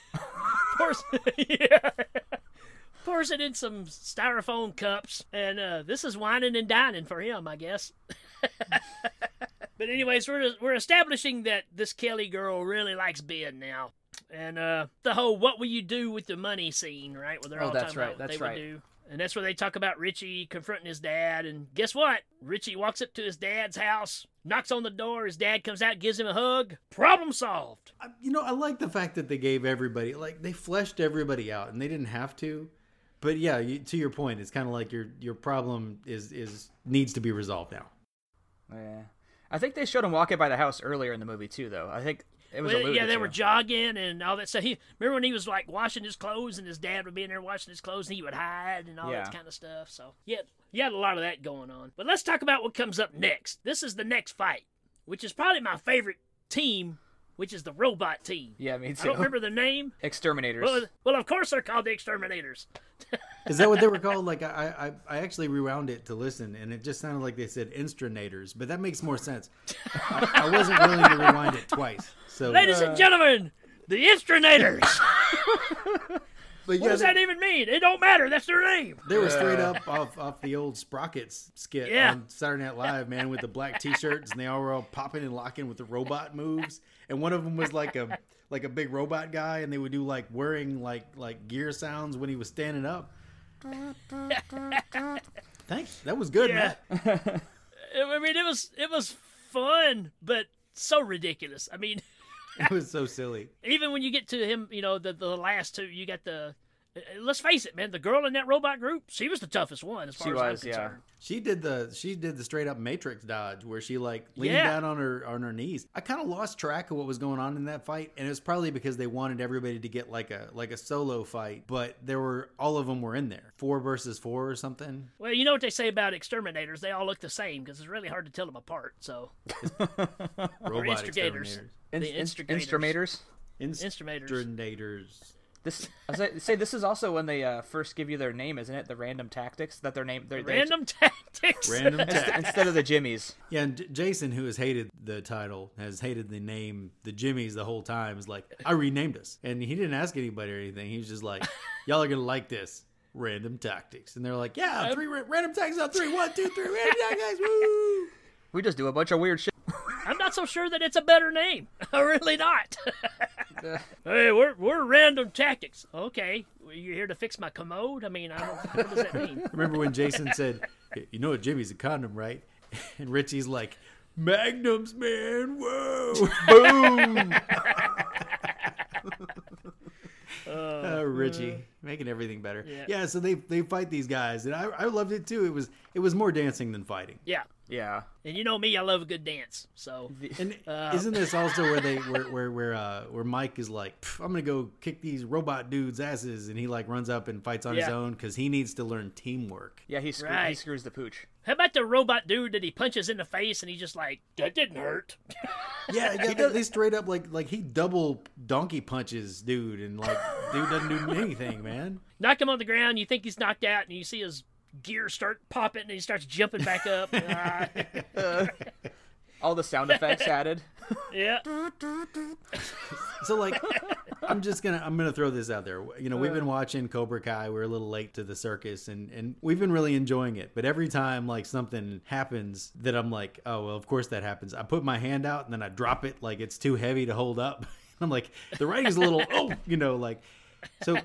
B: pours, yeah, pours it in some styrofoam cups, and uh, this is whining and dining for him, I guess. <laughs> but anyways, we're we're establishing that this Kelly girl really likes Ben now. And uh, the whole "what will you do with the money" scene, right? Where they're
C: Oh,
B: all
C: that's
B: talking
C: right,
B: about what
C: that's
B: they
C: right.
B: would do. And that's where they talk about Richie confronting his dad. And guess what? Richie walks up to his dad's house, knocks on the door. His dad comes out, gives him a hug. Problem solved.
A: You know, I like the fact that they gave everybody like they fleshed everybody out, and they didn't have to. But yeah, you, to your point, it's kind of like your your problem is is needs to be resolved now.
C: Yeah. I think they showed him walking by the house earlier in the movie too, though. I think it was
B: Well, yeah, they
C: to.
B: were jogging and all that stuff. He remember when he was like washing his clothes, and his dad would be in there washing his clothes, and he would hide and all
C: Yeah.
B: that kind of stuff. So yeah, you had a lot of that going on. But let's talk about what comes up next. This is the next fight, which is probably my favorite team, which is the robot team.
C: Yeah, me too.
B: I
C: too.
B: don't remember the name. <laughs>
C: Exterminators.
B: Well, well, of course they're called the Exterminators. <laughs>
A: Is that what they were called? Like I, I I actually rewound it to listen, and it just sounded like they said instranators, but that makes more sense. I, I wasn't willing to rewind it twice. So,
B: Ladies and gentlemen, the Externators. <laughs>
A: but
B: what
A: yeah,
B: does
A: they,
B: that even mean? It don't matter. That's their name.
A: they were straight up off off the old Sprockets skit
B: Yeah.
A: on Saturday Night Live, man, with the black T-shirts, and they all were all popping and locking with the robot moves, and one of them was like a like a big robot guy, and they would do like whirring like like gear sounds when he was standing up. Thanks, that was good,
B: Yeah.
A: Matt. <laughs>
B: I mean, it was it was fun, but so ridiculous. I mean.
A: It was so silly. <laughs>
B: even when you get to him, you know, the the last two, you got the. Uh, Let's face it, man. The girl in that robot group, she was the toughest one, as far
C: She
B: as
C: was,
B: I'm
C: yeah.
B: concerned.
A: She did the she did the straight up Matrix dodge where she like leaned
B: Yeah.
A: down on her on her knees. I kind of lost track of what was going on in that fight, and it was probably because they wanted everybody to get like a like a solo fight, but there were all of them were in there, four versus four or something.
B: Well, you know what they say about exterminators? They all look the same because it's really hard to tell them apart. So <laughs>
A: Robot
B: instigators.
A: exterminators,
C: In-
B: the
C: in-
B: instigators.
C: Instrumators.
B: Instrumators.
A: Instigators.
C: This I say, say this is also when they uh, first give you their name, isn't it? The random tactics that their name. Their,
B: Random tactics.
A: Random
C: Instead, instead of the Jimmies.
A: Yeah, and J- Jason, who has hated the title, has hated the name, the Jimmys, the whole time. Is like, I renamed us, and he didn't ask anybody or anything. He was just like, <laughs> "Y'all are gonna like this." Random tactics, and they're like, "Yeah, three ra- random tactics on three, one, two, three, random tactics, woo!" <laughs>
C: We just do a bunch of weird shit.
B: Not so sure that it's a better name. <laughs> Uh, really not. <laughs> hey, we're we're random tactics. Okay, you're here to fix my commode. I mean, I don't. What does that mean? <laughs>
A: Remember when Jason said, "You know what? Jimmy's a condom, right?" And Richie's like, "Magnums, man! Whoa, boom!" Uh, Richie making everything better.
B: Yeah.
A: Yeah. so they they fight these guys, and I, I loved it too. It was it was more dancing than fighting.
B: Yeah,
C: Yeah.
B: and you know me, I love a good dance. So
A: And <laughs>
B: Uh,
A: isn't this also where they where <laughs> where where uh where Mike is like, I'm gonna go kick these robot dudes' asses, and he like runs up and fights on his own because he needs to learn teamwork.
C: Yeah, he, screw- he screws the pooch.
B: How about the robot dude that he punches in the face and he just like that didn't hurt. <laughs>
A: Yeah, yeah they, they straight up like like he double donkey punches dude, and like dude doesn't do <laughs> anything, man.
B: Knock him on the ground. You think he's knocked out, and you see his gear start popping, and he starts jumping back up. Ah, <laughs>
C: All the sound effects added.
B: yeah,
A: So like, I'm just gonna I'm gonna throw this out there. You know, we've been uh. watching Cobra Kai. We're a little late to the circus, and and we've been really enjoying it. But every time like something happens that I'm like, oh well, of course that happens. I put my hand out and then I drop it like it's too heavy to hold up. <laughs> I'm like, the writing's a little oh, you know, like so.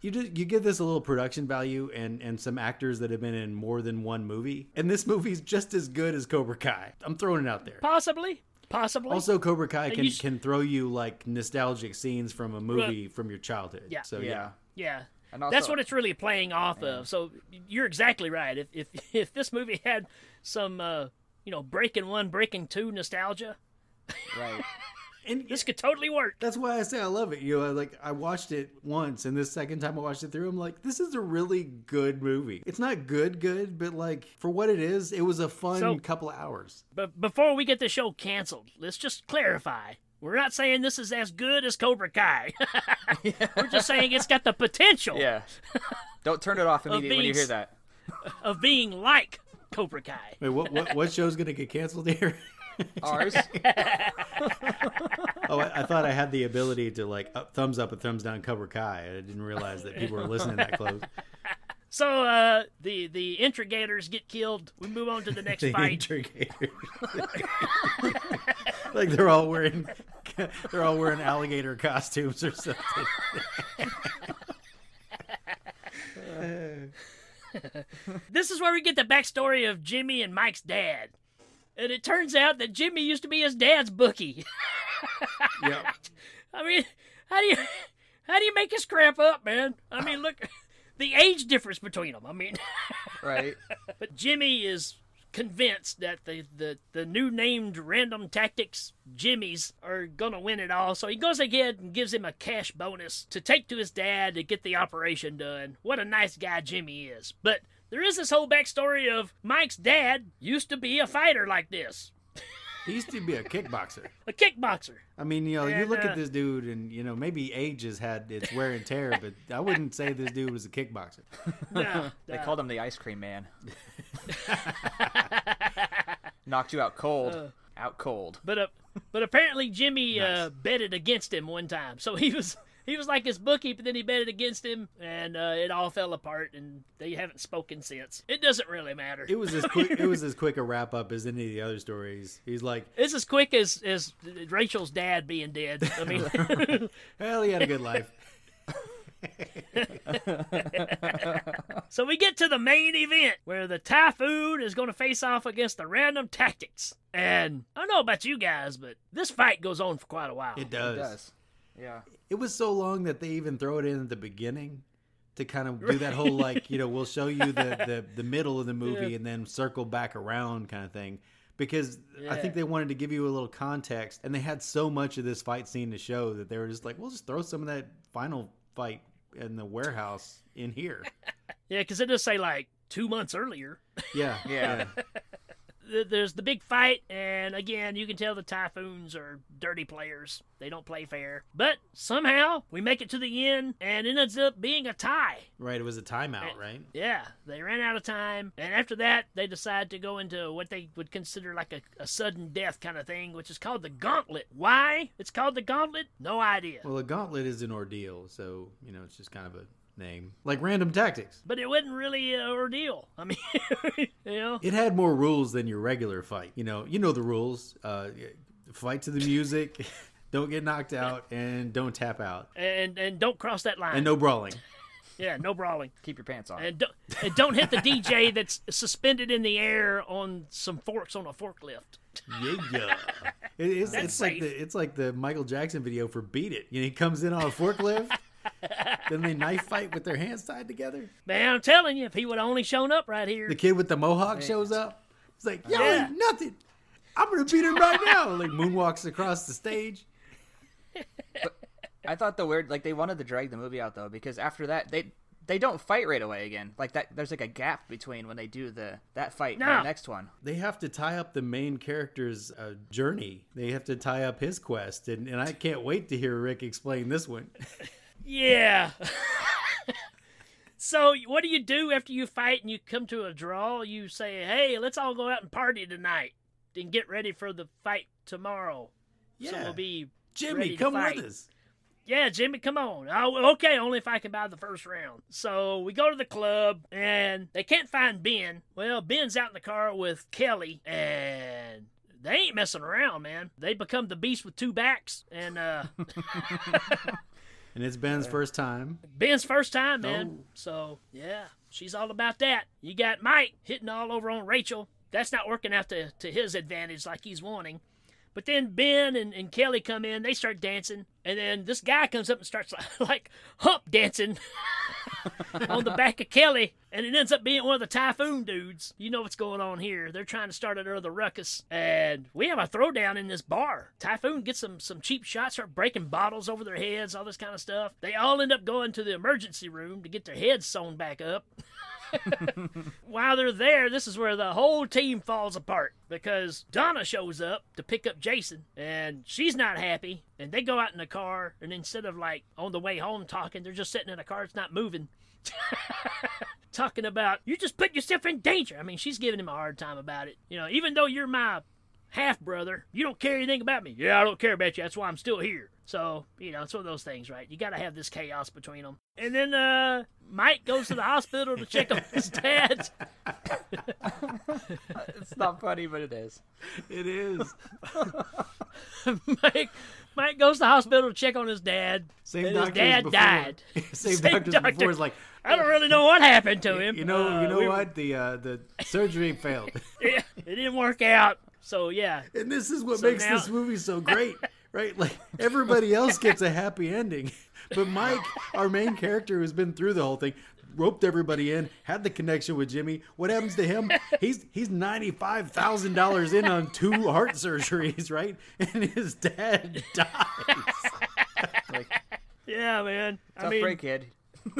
A: You just you give this a little production value and and some actors that have been in more than one movie, and this movie's just as good as Cobra Kai. I'm throwing it out there.
B: possibly, possibly.
A: Also, Cobra Kai can,
B: you s-
A: can throw you like nostalgic scenes from a movie from your childhood.
B: Yeah.
A: So
C: Yeah.
A: yeah.
B: yeah.
C: And also,
B: That's what it's really playing off of. So you're exactly right. If if <laughs> if this movie had some uh, you know breaking one, breaking two nostalgia,
C: right. <laughs>
A: And <laughs>
B: this could totally work.
A: that's why I say I love it. You know, like I watched it once, and this second time I watched it through, I'm like, this is a really good movie. It's not good, good, but like for what it is, it was a fun
B: So-
A: couple of hours.
B: But before we get the show canceled, let's just clarify. We're not saying this is as good as Cobra Kai. <laughs> We're just saying it's got the potential
C: Yeah. Don't turn it off <laughs> immediately when you hear that.
B: of being like Cobra Kai.
A: Wait, what what, what show's gonna get canceled here? <laughs>
C: Ours. <laughs>
A: oh, I, I thought I had the ability to like up, thumbs up and thumbs down Cobra Kai. I didn't realize that people were listening that close. <laughs>
B: So uh, the the intrigators get killed. We move on to the next
A: the
B: fight.
A: intrigators. like they're all wearing they're all wearing alligator costumes or something.
B: This is where we get the backstory of Jimmy and Mike's dad. And it turns out that Jimmy used to be his dad's bookie. <laughs>
A: yeah.
B: I mean, how do you how do you make this crap up, man? I mean, look, <laughs> the age difference between them. I mean, <laughs>
C: right.
B: but Jimmy is convinced that the, the, the new named random tactics Jimmys are gonna win it all. So he goes ahead and gives him a cash bonus to take to his dad to get the operation done. What a nice guy Jimmy is. But there is this whole backstory of Mike's dad used to be a fighter like this. <laughs>
A: He used to be a kickboxer. <laughs>
B: A kickboxer.
A: I mean, you know, you look
B: uh,
A: at this dude, and you know, maybe age has had its wear and tear, but I wouldn't say this dude was a kickboxer. <laughs>
B: No,
C: They
B: no.
C: called him the ice cream man. Knocked you out cold.
B: Uh.
C: out cold.
B: But uh, but apparently Jimmy uh, betted against him one time. So he was he was like his bookie, but then he betted against him, and uh, it all fell apart, and they haven't spoken since. It doesn't really matter.
A: It was as quick. It was as <laughs> quick a wrap up as any of the other stories. He's like,
B: It's as quick as as Rachel's dad being dead. I mean, <laughs>
A: well, he had a good life. <laughs>
B: so we get to the main event where the Typhoon is going to face off against the Random Tactics. And I don't know about you guys, but this fight goes on for quite a while.
A: It does.
C: It does. Yeah.
A: It was so long that they even throw it in at the beginning to kind of do that whole like you know we'll show you the the, <laughs> the middle of the movie
B: Yeah.
A: and then circle back around kind of thing because I think they wanted to give you a little context and they had so much of this fight scene to show that they were just like we'll just throw some of that final fight in the warehouse in here. <laughs>
B: Yeah, because it does say like two months earlier.
A: Yeah,
C: Yeah.
B: th- there's the big fight, and again, you can tell the Typhoons are dirty players. They don't play fair. But somehow we make it to the end, and it ends up being a tie.
A: Right, it was a timeout, right?
B: Yeah, they ran out of time, and after that, they decide to go into what they would consider like a, a sudden death kind of thing, which is called the Gauntlet. Why it's called the Gauntlet? No idea.
A: Well, a gauntlet is an ordeal, so you know it's just kind of a name, like Random Tactics.
B: But it wasn't really an ordeal. <laughs> I mean, you know.
A: It had more rules than your regular fight. You know, you know the rules. Uh, fight to the music, <laughs> don't get knocked out, and don't tap out,
B: And and don't cross that line.
A: and no brawling. <laughs>
B: Yeah, no brawling.
C: Keep your pants on.
B: And don't, and don't hit the DJ that's suspended in the air on some forks on a forklift.
A: Yeah, yeah. It, it's
B: That's
A: it's like the it's like the Michael Jackson video for "Beat It." You know, he comes in on a forklift, <laughs> then they knife fight with their hands tied together.
B: Man, I'm telling you, if he would only shown up right here.
A: The kid with the mohawk shows up. He's like, "Yo,
B: Yeah.
A: ain't nothing. I'm gonna beat him right now." Like moonwalks across the stage.
C: I thought the weird like they wanted to drag the movie out though because after that they they don't fight right away again. Like that there's like a gap between when they do the that fight and the next one.
A: They have to tie up the main character's uh, journey. They have to tie up his quest, and, and I can't wait to hear Rick explain this one. <laughs>
B: Yeah. <laughs> so, what do you do after you fight and you come to a draw? You say, "Hey, let's all go out and party tonight and get ready for the fight tomorrow." So
A: Yeah.
B: we'll be
A: Jimmy, come
B: fight.
A: with us.
B: Yeah, Jimmy, come on. Oh, okay, only if I can buy the first round. So we go to the club and they can't find Ben. Well, Ben's out in the car with Kelly and they ain't messing around, man. They become the beast with two backs and uh <laughs> <laughs>
A: And it's Ben's first time.
B: Ben's first time, man.
A: Oh.
B: So, yeah, she's all about that. You got Mike hitting all over on Rachel. That's not working out to, to his advantage like he's wanting. But then Ben and, and Kelly come in, they start dancing, and then this guy comes up and starts like, <laughs> like hump dancing <laughs> on the back of Kelly, and it ends up being one of the Typhoon dudes. You know what's going on here. They're trying to start another ruckus, and we have a throwdown in this bar. Typhoon gets some, some cheap shots, start breaking bottles over their heads, all this kind of stuff. They all end up going to the emergency room to get their heads sewn back up. <laughs> <laughs> While they're there, this is where the whole team falls apart because Donna shows up to pick up Jason and she's not happy. And they go out in the car, and instead of like on the way home talking, they're just sitting in a car, it's not moving. <laughs> Talking about, you just put yourself in danger. I mean, she's giving him a hard time about it. You know, even though you're my half brother, you don't care anything about me. Yeah, I don't care about you. That's why I'm still here. So, you know, it's one of those things, right? You got to have this chaos between them. And then uh, Mike goes to the hospital to check on his dad. <laughs>
C: It's not funny, but it is.
A: It is. <laughs>
B: Mike, Mike goes to the hospital to check on his dad.
A: Same
B: and his dad
A: before.
B: died. <laughs>
A: Same,
B: Same
A: doctors
B: doctor.
A: before is like,
B: I don't really know what happened to him.
A: you know,
B: Uh,
A: you know
B: we-
A: what? The uh, the surgery failed,
B: Yeah, it didn't work out. So yeah,
A: and this is what
B: So
A: makes
B: now-
A: this movie so great, right? Like everybody else gets a happy ending, <laughs> but Mike, our main character, who's been through the whole thing, roped everybody in, had the connection with Jimmy. What happens to him? He's he's ninety five thousand dollars in on two heart surgeries, right? And his dad <laughs> dies.
C: Like
B: yeah, man. I
C: tough
B: mean,
C: break, kid. <laughs>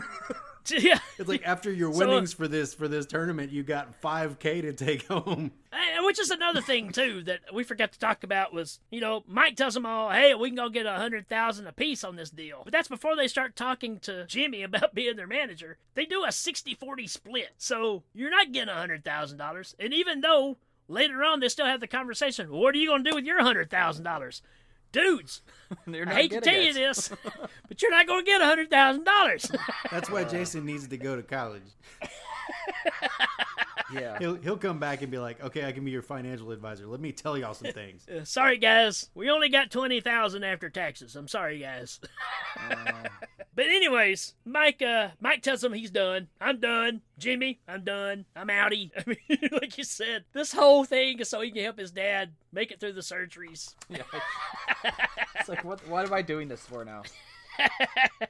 C: <laughs>
B: yeah.
A: It's like after your
B: So-
A: winnings uh, for this for this tournament, you got five k to take home. <laughs>
B: And which is another thing too that we forgot to talk about was you know Mike tells them all, hey, we can go get a hundred thousand apiece on this deal. But that's before they start talking to Jimmy <laughs> about being their manager. They do a 60-40 split, so you're not getting a hundred thousand dollars. And even though later on they still have the conversation, what are you going to do with your hundred thousand dollars? Dudes, <laughs>
C: They're
B: I hate to
C: getting
B: tell you this, <laughs> but you're not going to get a hundred thousand dollars.
A: That's why Jason needs to go to college. <laughs>
C: Yeah.
A: He'll he'll come back and be like, "Okay, I can be your financial advisor. Let me tell y'all some <laughs> things."
B: Uh, sorry, guys. We only got 20000 after taxes. I'm sorry, guys. <laughs> but anyways, Mike uh, Mike tells him he's done. I'm done. Jimmy, I'm done. I'm outie. <laughs> I mean, like you said, this whole thing is so he can help his dad make it through the surgeries.
C: It's like what what am I doing this for now?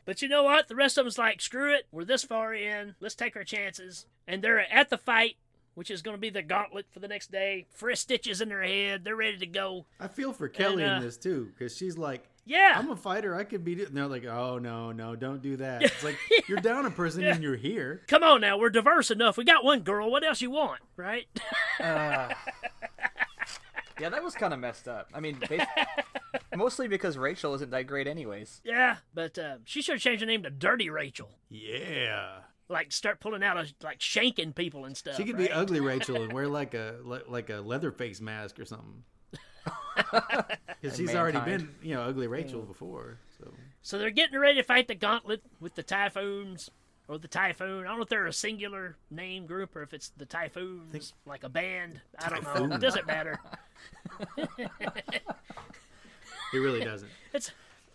B: But you know what? The rest of them's like, screw it. We're this far in. Let's take our chances. And they're at the fight, which is going to be the gauntlet for the next day. Fresh stitches in their head. They're ready to go.
A: I feel for Kelly
B: uh,
A: in this too, because she's like,
B: Yeah.
A: "I'm a fighter. I could beat it." And they're like, "Oh no, no, don't do that." <laughs> It's like you're down a person and you're here. <laughs>
B: Come on now, we're diverse enough. We got one girl. What else you want, right?
C: Uh, yeah, that was kind of messed up. I mean, <laughs> mostly because Rachel isn't that great, anyways.
B: yeah, but uh, she should change changed her name to Dirty Rachel.
A: Yeah,
B: Like start pulling out, a, like shanking people and stuff.
A: she could
B: right?
A: be ugly <laughs> Rachel and wear like a li- like a Leatherface mask or something. <laughs> Because she's already been, you know, ugly Rachel before. So
B: So they're getting ready to fight the gauntlet with the typhoons. or the Typhoon. I don't know if they're a singular name group or if it's the Typhoons, like a band. I don't know. It doesn't matter. <laughs>
A: It really doesn't.
B: It's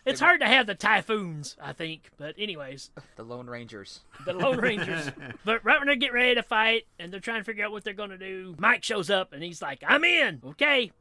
B: it's hard to have the Typhoons, I think. But anyways, <laughs>
C: The Lone Rangers.
B: the Lone Rangers. <laughs> but right when they get ready to fight and they're trying to figure out what they're going to do, Mike shows up and he's like, "I'm in." Okay.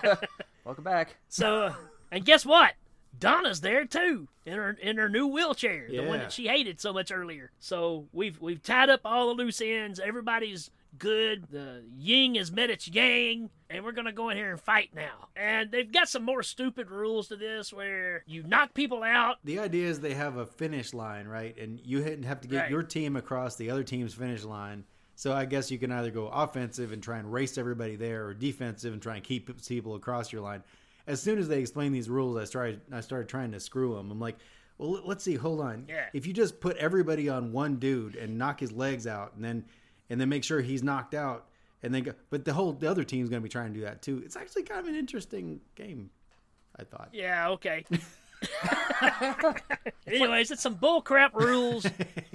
B: <laughs>
C: Welcome back.
B: So, uh, and guess what? Donna's there too in her in her new wheelchair, the one that she hated so much earlier. So we've we've tied up all the loose ends. Everybody's good. The yin has met its yang, and we're gonna go in here and fight now. And they've got some more stupid rules to this where you knock people out.
A: The idea is they have a finish line, right? And you have to get
B: Right.
A: your team across the other team's finish line. So I guess you can either go offensive and try and race everybody there, or defensive and try and keep people across your line. As soon as they explained these rules, I started I started trying to screw them. I'm like, well, let- let's see. Hold on.
B: Yeah.
A: If you just put everybody on one dude and knock his legs out, and then and then make sure he's knocked out, and then go, but the whole the other team's going to be trying to do that too. It's actually kind of an interesting game. I thought.
B: Yeah, okay. <laughs> Anyways, it's some bullcrap rules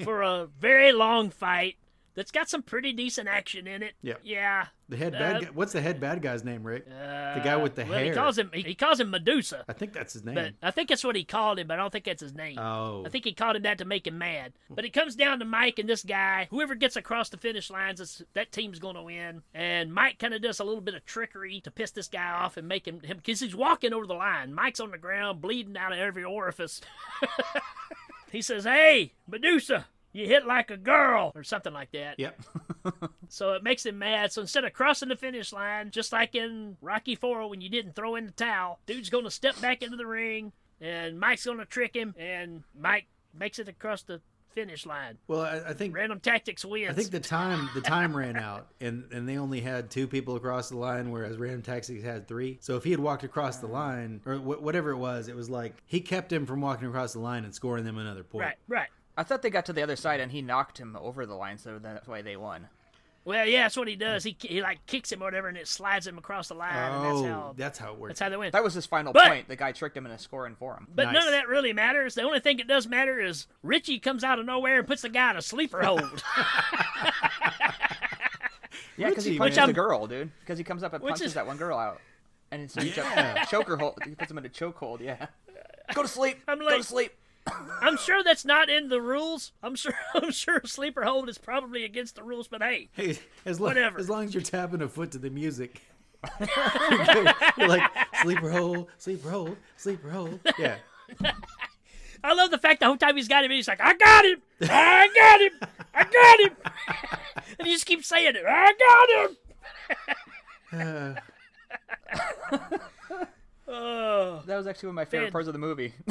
B: for a very long fight that's got some pretty decent action in it.
A: Yeah.
B: Yeah.
A: The head bad
B: Uh,
A: guy. What's the head bad guy's name, Rick?
B: Uh,
A: the guy with the
B: well,
A: hair.
B: He calls him he, he calls him Medusa,
A: I think that's his name.
B: but I think that's what he called him, but I don't think that's his name.
A: oh,
B: I think he called him that to make him mad. But it comes down to Mike and this guy. Whoever gets across the finish lines, that team's going to win. And Mike kind of does a little bit of trickery to piss this guy off and make him him because he's walking over the line. Mike's on the ground, bleeding out of every orifice. <laughs> he says, "Hey, Medusa." You hit like a girl, or something like that.
A: yep. <laughs>
B: So it makes him mad. So instead of crossing the finish line, just like in Rocky Four when you didn't throw in the towel, dude's going to step back into the ring, and Mike's going to trick him, and Mike makes it across the finish line.
A: well, I, I think
B: Random Tactics wins.
A: I think the time the time ran out, and and they only had two people across the line, whereas Random Tactics had three. So if he had walked across the line, or wh- whatever it was, it was like he kept him from walking across the line and scoring them another point.
B: right, right.
C: I thought they got to the other side and he knocked him over the line, so that's why they won.
B: Well, yeah, that's what he does. He he like kicks him or whatever, and it slides him across the line, and that's
A: Oh,
B: how
A: that's how it works.
B: that's how they win.
C: That was his final
B: But-
C: point. The guy tricked him into scoring for him.
B: But none of that really matters. The only thing that does matter is Richie comes out of nowhere and puts the guy in a sleeper hold. <laughs> <laughs>
C: Yeah, because he punches
B: man.
C: the girl, dude. Because he comes up and punches
B: is-
C: that one girl out, and it's
A: Yeah.
C: choker hold. He puts him in a choke hold. Yeah. Go to sleep.
B: I'm
C: Go to sleep.
B: I'm sure that's not in the rules. I'm sure <laughs> I'm sure sleeper hold is probably against the rules, but hey,
A: Hey, as long,
B: Whatever.
A: as long as you're tapping a foot to the music. <laughs> you're like sleeper hole, sleeper hole, sleeper hole. Yeah. <laughs>
B: I love the fact the whole time he's got him, he's like, I got him, I got him, I got him, and he just keeps saying it, I got him.
A: Uh,
B: Oh,
C: That was actually one of my favorite
B: Fan-
C: parts of the movie. <laughs>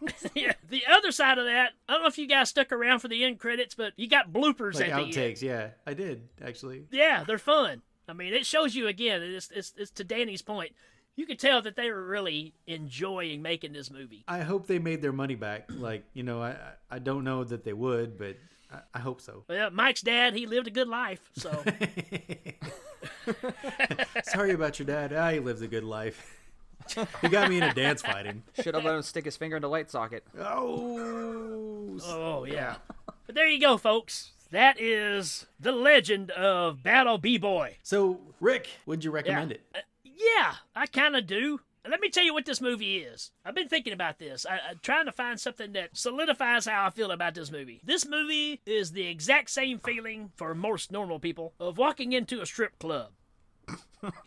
C: <laughs>
B: yeah. The other side of that, I don't know if you guys stuck around for the end credits, but you got bloopers
A: like
B: at the end.
A: outtakes. Yeah, I did actually.
B: Yeah, they're fun. I mean, it shows you again. It's, it's, it's to Danny's point. You can tell that they were really enjoying making this movie.
A: I hope they made their money back. Like you know, I I- I don't know that they would, but I, I hope so.
B: Well, Mike's dad, he lived a good life, so <laughs>
A: Sorry about your dad. Ah, he lives a good life. <laughs> he got me in a dance fighting.
C: Should have let him stick his finger in the light socket.
A: Oh,
B: oh yeah. But there you go, folks. That is the legend of Battle B Boy.
A: so Rick, would you recommend it?
B: Uh, yeah, I kind of do. Let me tell you what this movie is. I've been thinking about this. I, I'm trying to find something that solidifies how I feel about this movie. This movie is the exact same feeling for most normal people of walking into a strip club.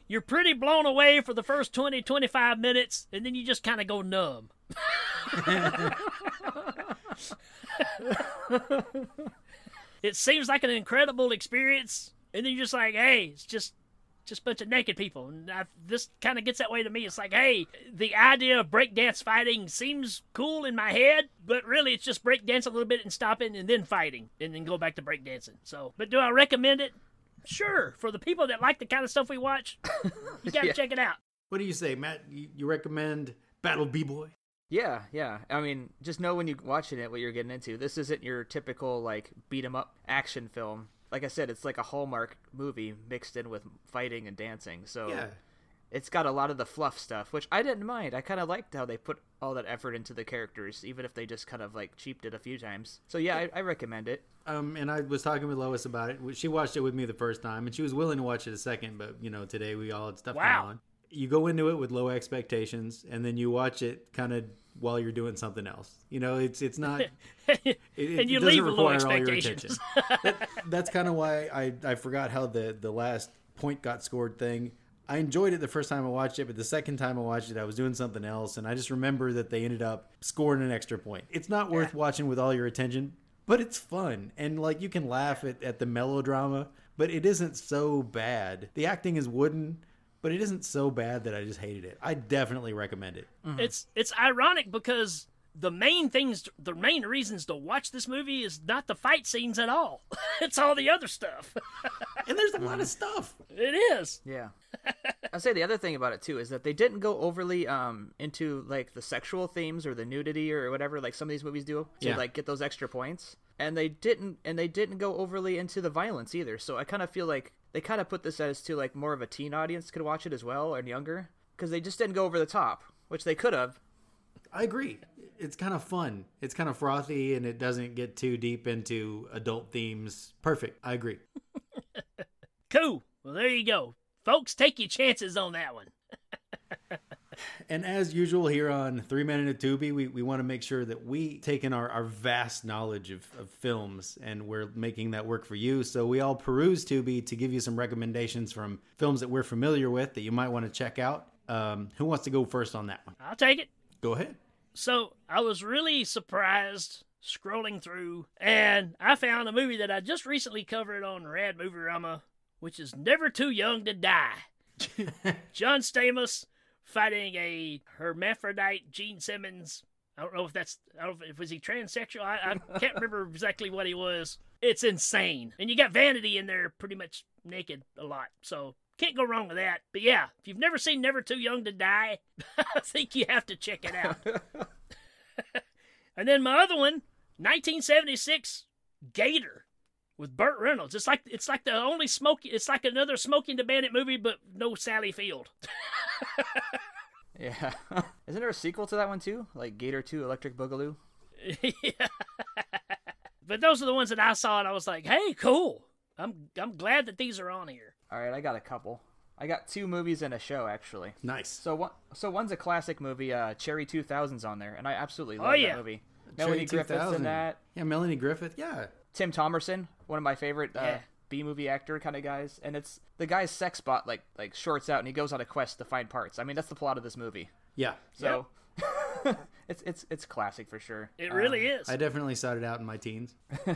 B: You're pretty blown away for the first 20, 25 minutes, and then you just kind of go numb. <laughs> it seems like an incredible experience, and then you're just like, hey, it's just just a bunch of naked people. And I, this kind of gets that way to me. It's like, hey, the idea of breakdance fighting seems cool in my head, but really it's just breakdance a little bit and stopping and then fighting and then go back to breakdancing. So, but do I recommend it? Sure. For the people that like the kind of stuff we watch, <laughs> you got to
C: Yeah.
B: check it out.
A: What do you say, Matt? You, you recommend Battle B Boy?
C: Yeah, yeah. I mean, just know when you're watching it what you're getting into. This isn't your typical like beat 'em up action film. Like I said, it's like a Hallmark movie mixed in with fighting and dancing. So
A: Yeah.
C: It's got a lot of the fluff stuff, which I didn't mind. I kind of liked how they put all that effort into the characters, even if they just kind of like cheaped it a few times. So yeah, I, I recommend it.
A: Um, and I was talking with Lois about it. She watched it with me the first time, and she was willing to watch it a second. But you know, today we all had stuff
B: Wow.
A: going on. You go into it with low expectations, and then you watch it kind of while you're doing something else. You know, it's it's not. <laughs> It,
B: and you leave with low
A: require all your
B: expectations.
A: That- that's kind of why I I forgot how the the last point got scored thing. I enjoyed it the first time I watched it, but the second time I watched it, I was doing something else, and I just remember that they ended up scoring an extra point. It's not worth watching with all your attention, but it's fun, and like you can laugh at, at the melodrama, but it isn't so bad. The acting is wooden, but it isn't so bad that I just hated it. I definitely recommend it. Mm-hmm.
B: It's it's ironic because the main things, the main reasons to watch this movie is not the fight scenes at all. <laughs> it's all the other stuff. <laughs>
A: And there's a lot of mm-hmm. stuff.
B: it is.
C: Yeah. <laughs> I'll say the other thing about it too is that they didn't go overly um into like the sexual themes or the nudity or whatever like some of these movies do to
A: Yeah.
C: like get those extra points. And they didn't and they didn't go overly into the violence either. So I kind of feel like they kind of put this as to like more of a teen audience could watch it as well and younger because they just didn't go over the top, which they could have.
A: I agree. It's kind of fun. It's kind of frothy, and it doesn't get too deep into adult themes. Perfect. I agree. <laughs>
B: Cool. Well, there you go, folks. Take your chances on that one. <laughs>
A: And as usual here on Three Men and a Tubi, we, we want to make sure that we take in our, our vast knowledge of, of films and we're making that work for you. So we all peruse Tubi to give you some recommendations from films that we're familiar with that you might want to check out. Um, who wants to go first on that one?
B: I'll take it.
A: Go ahead.
B: So I was really surprised scrolling through, and I found a movie that I just recently covered on Rad Movie Rama, which is Never Too Young to Die. <laughs> John Stamos fighting a hermaphrodite Gene Simmons. I don't know if that's I don't know if was he transsexual. I, I can't remember exactly what he was. It's insane, and you got Vanity in there pretty much naked a lot. So can't go wrong with that. But yeah, if you've never seen Never Too Young to Die, <laughs> I think you have to check it out. <laughs> and then my other one, 1976, Gator with Burt Reynolds. It's like it's like the only smoking. It's like another Smokey and the Bandit movie, but no Sally Field. <laughs>
C: Yeah. <laughs> Isn't there a sequel to that one too? Like Gator 2 Electric Boogaloo?
B: Yeah. <laughs> but those are the ones that I saw, and I was like, "Hey, cool! I'm I'm glad that these are on here."
C: All right, I got a couple. I got two movies and a show actually.
A: Nice.
C: So one, so one's a classic movie. Uh, Cherry 2000's on there, and I absolutely love
B: Oh, yeah.
C: that movie. Melanie
A: Cherry
C: Griffith's
A: 2000.
C: in that.
A: Yeah, Melanie Griffith. Yeah.
C: Tim Thomerson, one of my favorite uh,
B: Yeah.
C: B movie actor kind of guys, and it's the guy's sex bot like like shorts out, and he goes on a quest to find parts. I mean, that's the plot of this movie.
A: Yeah.
C: So <laughs> it's it's it's classic for sure.
B: It really
C: Um,
B: is.
A: I definitely started out in my teens. <laughs>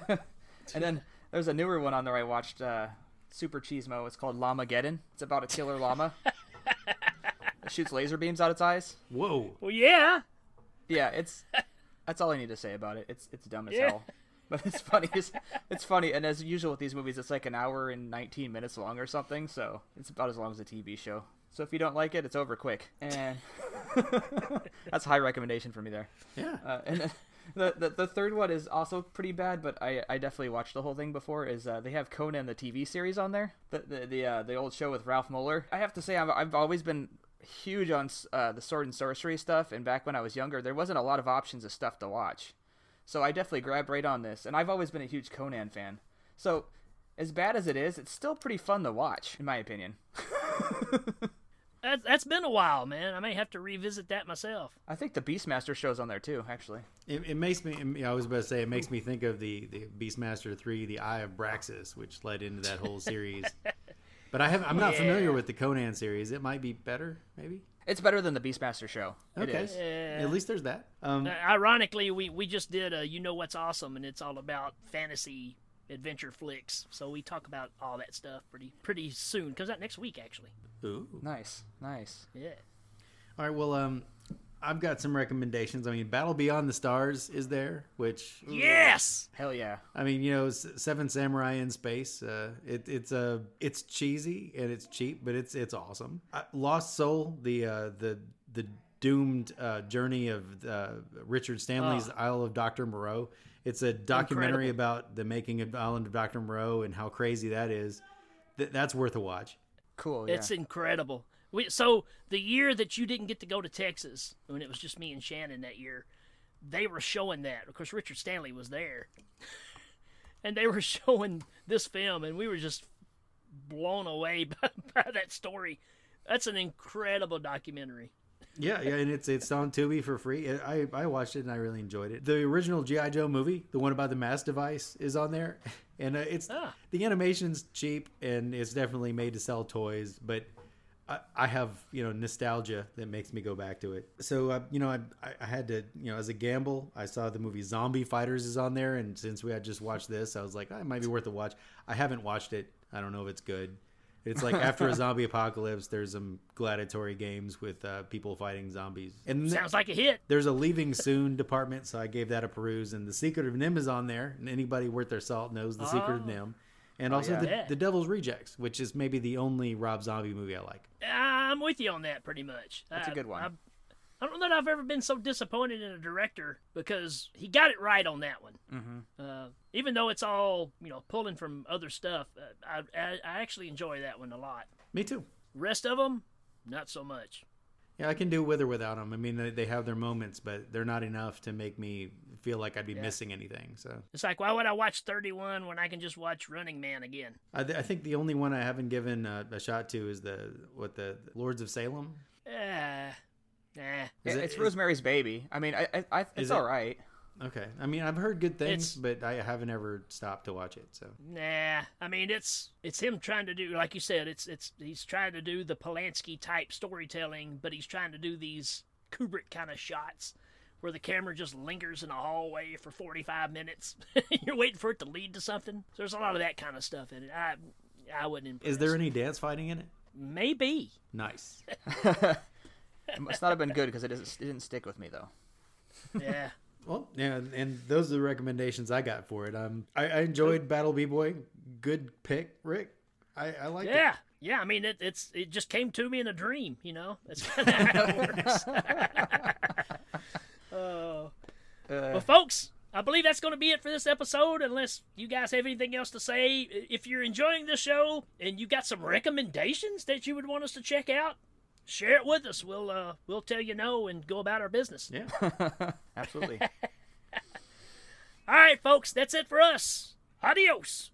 C: And then there's a newer one on there I watched, uh, Super Cheesemo. It's called Llamageddon. It's about a killer llama. <laughs> it shoots laser beams out its eyes.
A: Whoa.
B: well, yeah.
C: Yeah, it's that's all I need to say about it. It's it's dumb as
B: Yeah.
C: hell. But <laughs> it's funny. It's, it's funny, and as usual with these movies, it's like an hour and 19 minutes long or something. So it's about as long as a TV show. So if you don't like it, it's over quick. And <laughs> that's a high recommendation for me there.
A: Yeah.
C: Uh, and then the, the the third one is also pretty bad, but I, I definitely watched the whole thing before. Is uh, they have Conan the TV series on there, the the the, uh, the old show with Ralf Moeller. I have to say I've I've always been huge on uh, the sword and sorcery stuff, and back when I was younger, there wasn't a lot of options of stuff to watch, so I definitely grabbed right on this. And I've always been a huge Conan fan, so as bad as it is, it's still pretty fun to watch, in my opinion. <laughs>
B: That's that's been a while, man. I may have to revisit that myself.
C: I think the Beastmaster show's on there too, actually.
A: It, it makes me. I was about to say it makes me think of the the Beastmaster three, the Eye of Braxus, which led into that whole series. <laughs> but I have. I'm not familiar with the Conan series. It might be better, maybe.
C: It's better than the Beastmaster show. It
A: Okay.
C: is.
B: Yeah.
A: At least there's that. Um,
B: Uh, ironically, we we just did a you know what's awesome, and it's all about fantasy adventure flicks. So we talk about all that stuff pretty pretty soon. Comes out next week, actually.
A: ooh.
C: Nice, nice.
B: Yeah.
A: All right. Well, um, I've got some recommendations. I mean, Battle Beyond the Stars is there, which
B: Yes.
C: Hell yeah.
A: I mean, you know, Seven Samurai in space. Uh, it, it's a it's cheesy and it's cheap, but it's it's awesome. Uh, Lost Soul, the uh, the the doomed uh, journey of uh, Richard Stanley's Isle of Doctor Moreau. It's a documentary
B: Incredible.
A: about the making of Island of Doctor Moreau and how crazy that is. Th- that's worth a watch.
C: Cool. Yeah.
B: It's incredible. We, so the year that you didn't get to go to Texas, when it was just me and Shannon that year, they were showing that. Of course, Richard Stanley was there, <laughs> and they were <laughs> showing this film, and we were just blown away <laughs> by, by that story. That's an incredible documentary.
A: Yeah, yeah, and it's it's on Tubi for free. I I watched it and I really enjoyed it. The original GI Joe movie, the one about the mass device, is on there, and uh, it's
B: Ah.
A: the animation's cheap and it's definitely made to sell toys, but. I, I have you know nostalgia that makes me go back to it. So uh, you know I, I had to you know as a gamble I saw the movie Zombie Fighters is on there and since we had just watched this I was like oh, it might be worth a watch. I haven't watched it. I don't know if it's good. It's like after a <laughs> zombie apocalypse, there's some gladiatory games with uh, people fighting zombies. And
B: Sounds like a hit.
A: there's a leaving <laughs> soon department, so I gave that a peruse. And the Secret of NIMH is on there, and anybody worth their salt knows the Secret of
B: Oh.
A: NIMH. And also
C: yeah.
A: the,
B: Yeah.
A: the Devil's Rejects, which is maybe the only Rob Zombie movie I like.
B: I'm with you on that pretty much.
C: That's a
B: I-
C: good one.
B: I, I don't know that I've ever been so disappointed in a director because he got it right on that one.
C: Mm-hmm.
B: Uh, even though it's all you know pulling from other stuff, uh, I, I I actually enjoy that one a lot.
A: Me too.
B: Rest of them, not so much.
A: Yeah, I can do with or without them. I mean, they, they have their moments, but they're not enough to make me feel like I'd be missing anything. So
B: It's like why would I watch 31 when I can just watch Running Man again?
A: I, th- I think the only one I haven't given uh, a shot to is the what the Lords of Salem.
B: Uh, nah.
A: Is it-
C: it's
A: is-
C: Rosemary's Baby. I mean, I, I, I it's
A: Is it-
C: all right.
A: Okay, I mean I've heard good things,
B: It's-
A: but I haven't ever stopped to watch it. So
B: Nah, I mean it's it's him trying to do like you said it's it's he's trying to do the Polanski type storytelling, but he's trying to do these Kubrick kind of shots where the camera just lingers in a hallway for 45 minutes. <laughs> You're waiting for it to lead to something. So there's a lot of that kind of stuff in it. I I wouldn't impress.
A: is there any dance fighting in it?
B: Maybe.
A: Nice. <laughs>
C: It must not have been good because it, doesn't- it didn't stick with me though.
B: Yeah.
A: Well, yeah, and those are the recommendations I got for it. Um, I, I enjoyed Battle B Boy. Good pick, Rick. I, I like it.
B: Yeah, yeah. I mean, it, it's it just came to me in a dream. You know, that's kind of how it <laughs> works. <laughs> oh, well, folks. I believe that's going to be it for this episode. Unless you guys have anything else to say, if you're enjoying the show and you got some recommendations that you would want us to check out, share it with us. We'll uh, we'll tell you no and go about our business.
A: Yeah. <laughs>
C: Absolutely. <laughs>
B: All right, folks. That's it for us. Adios.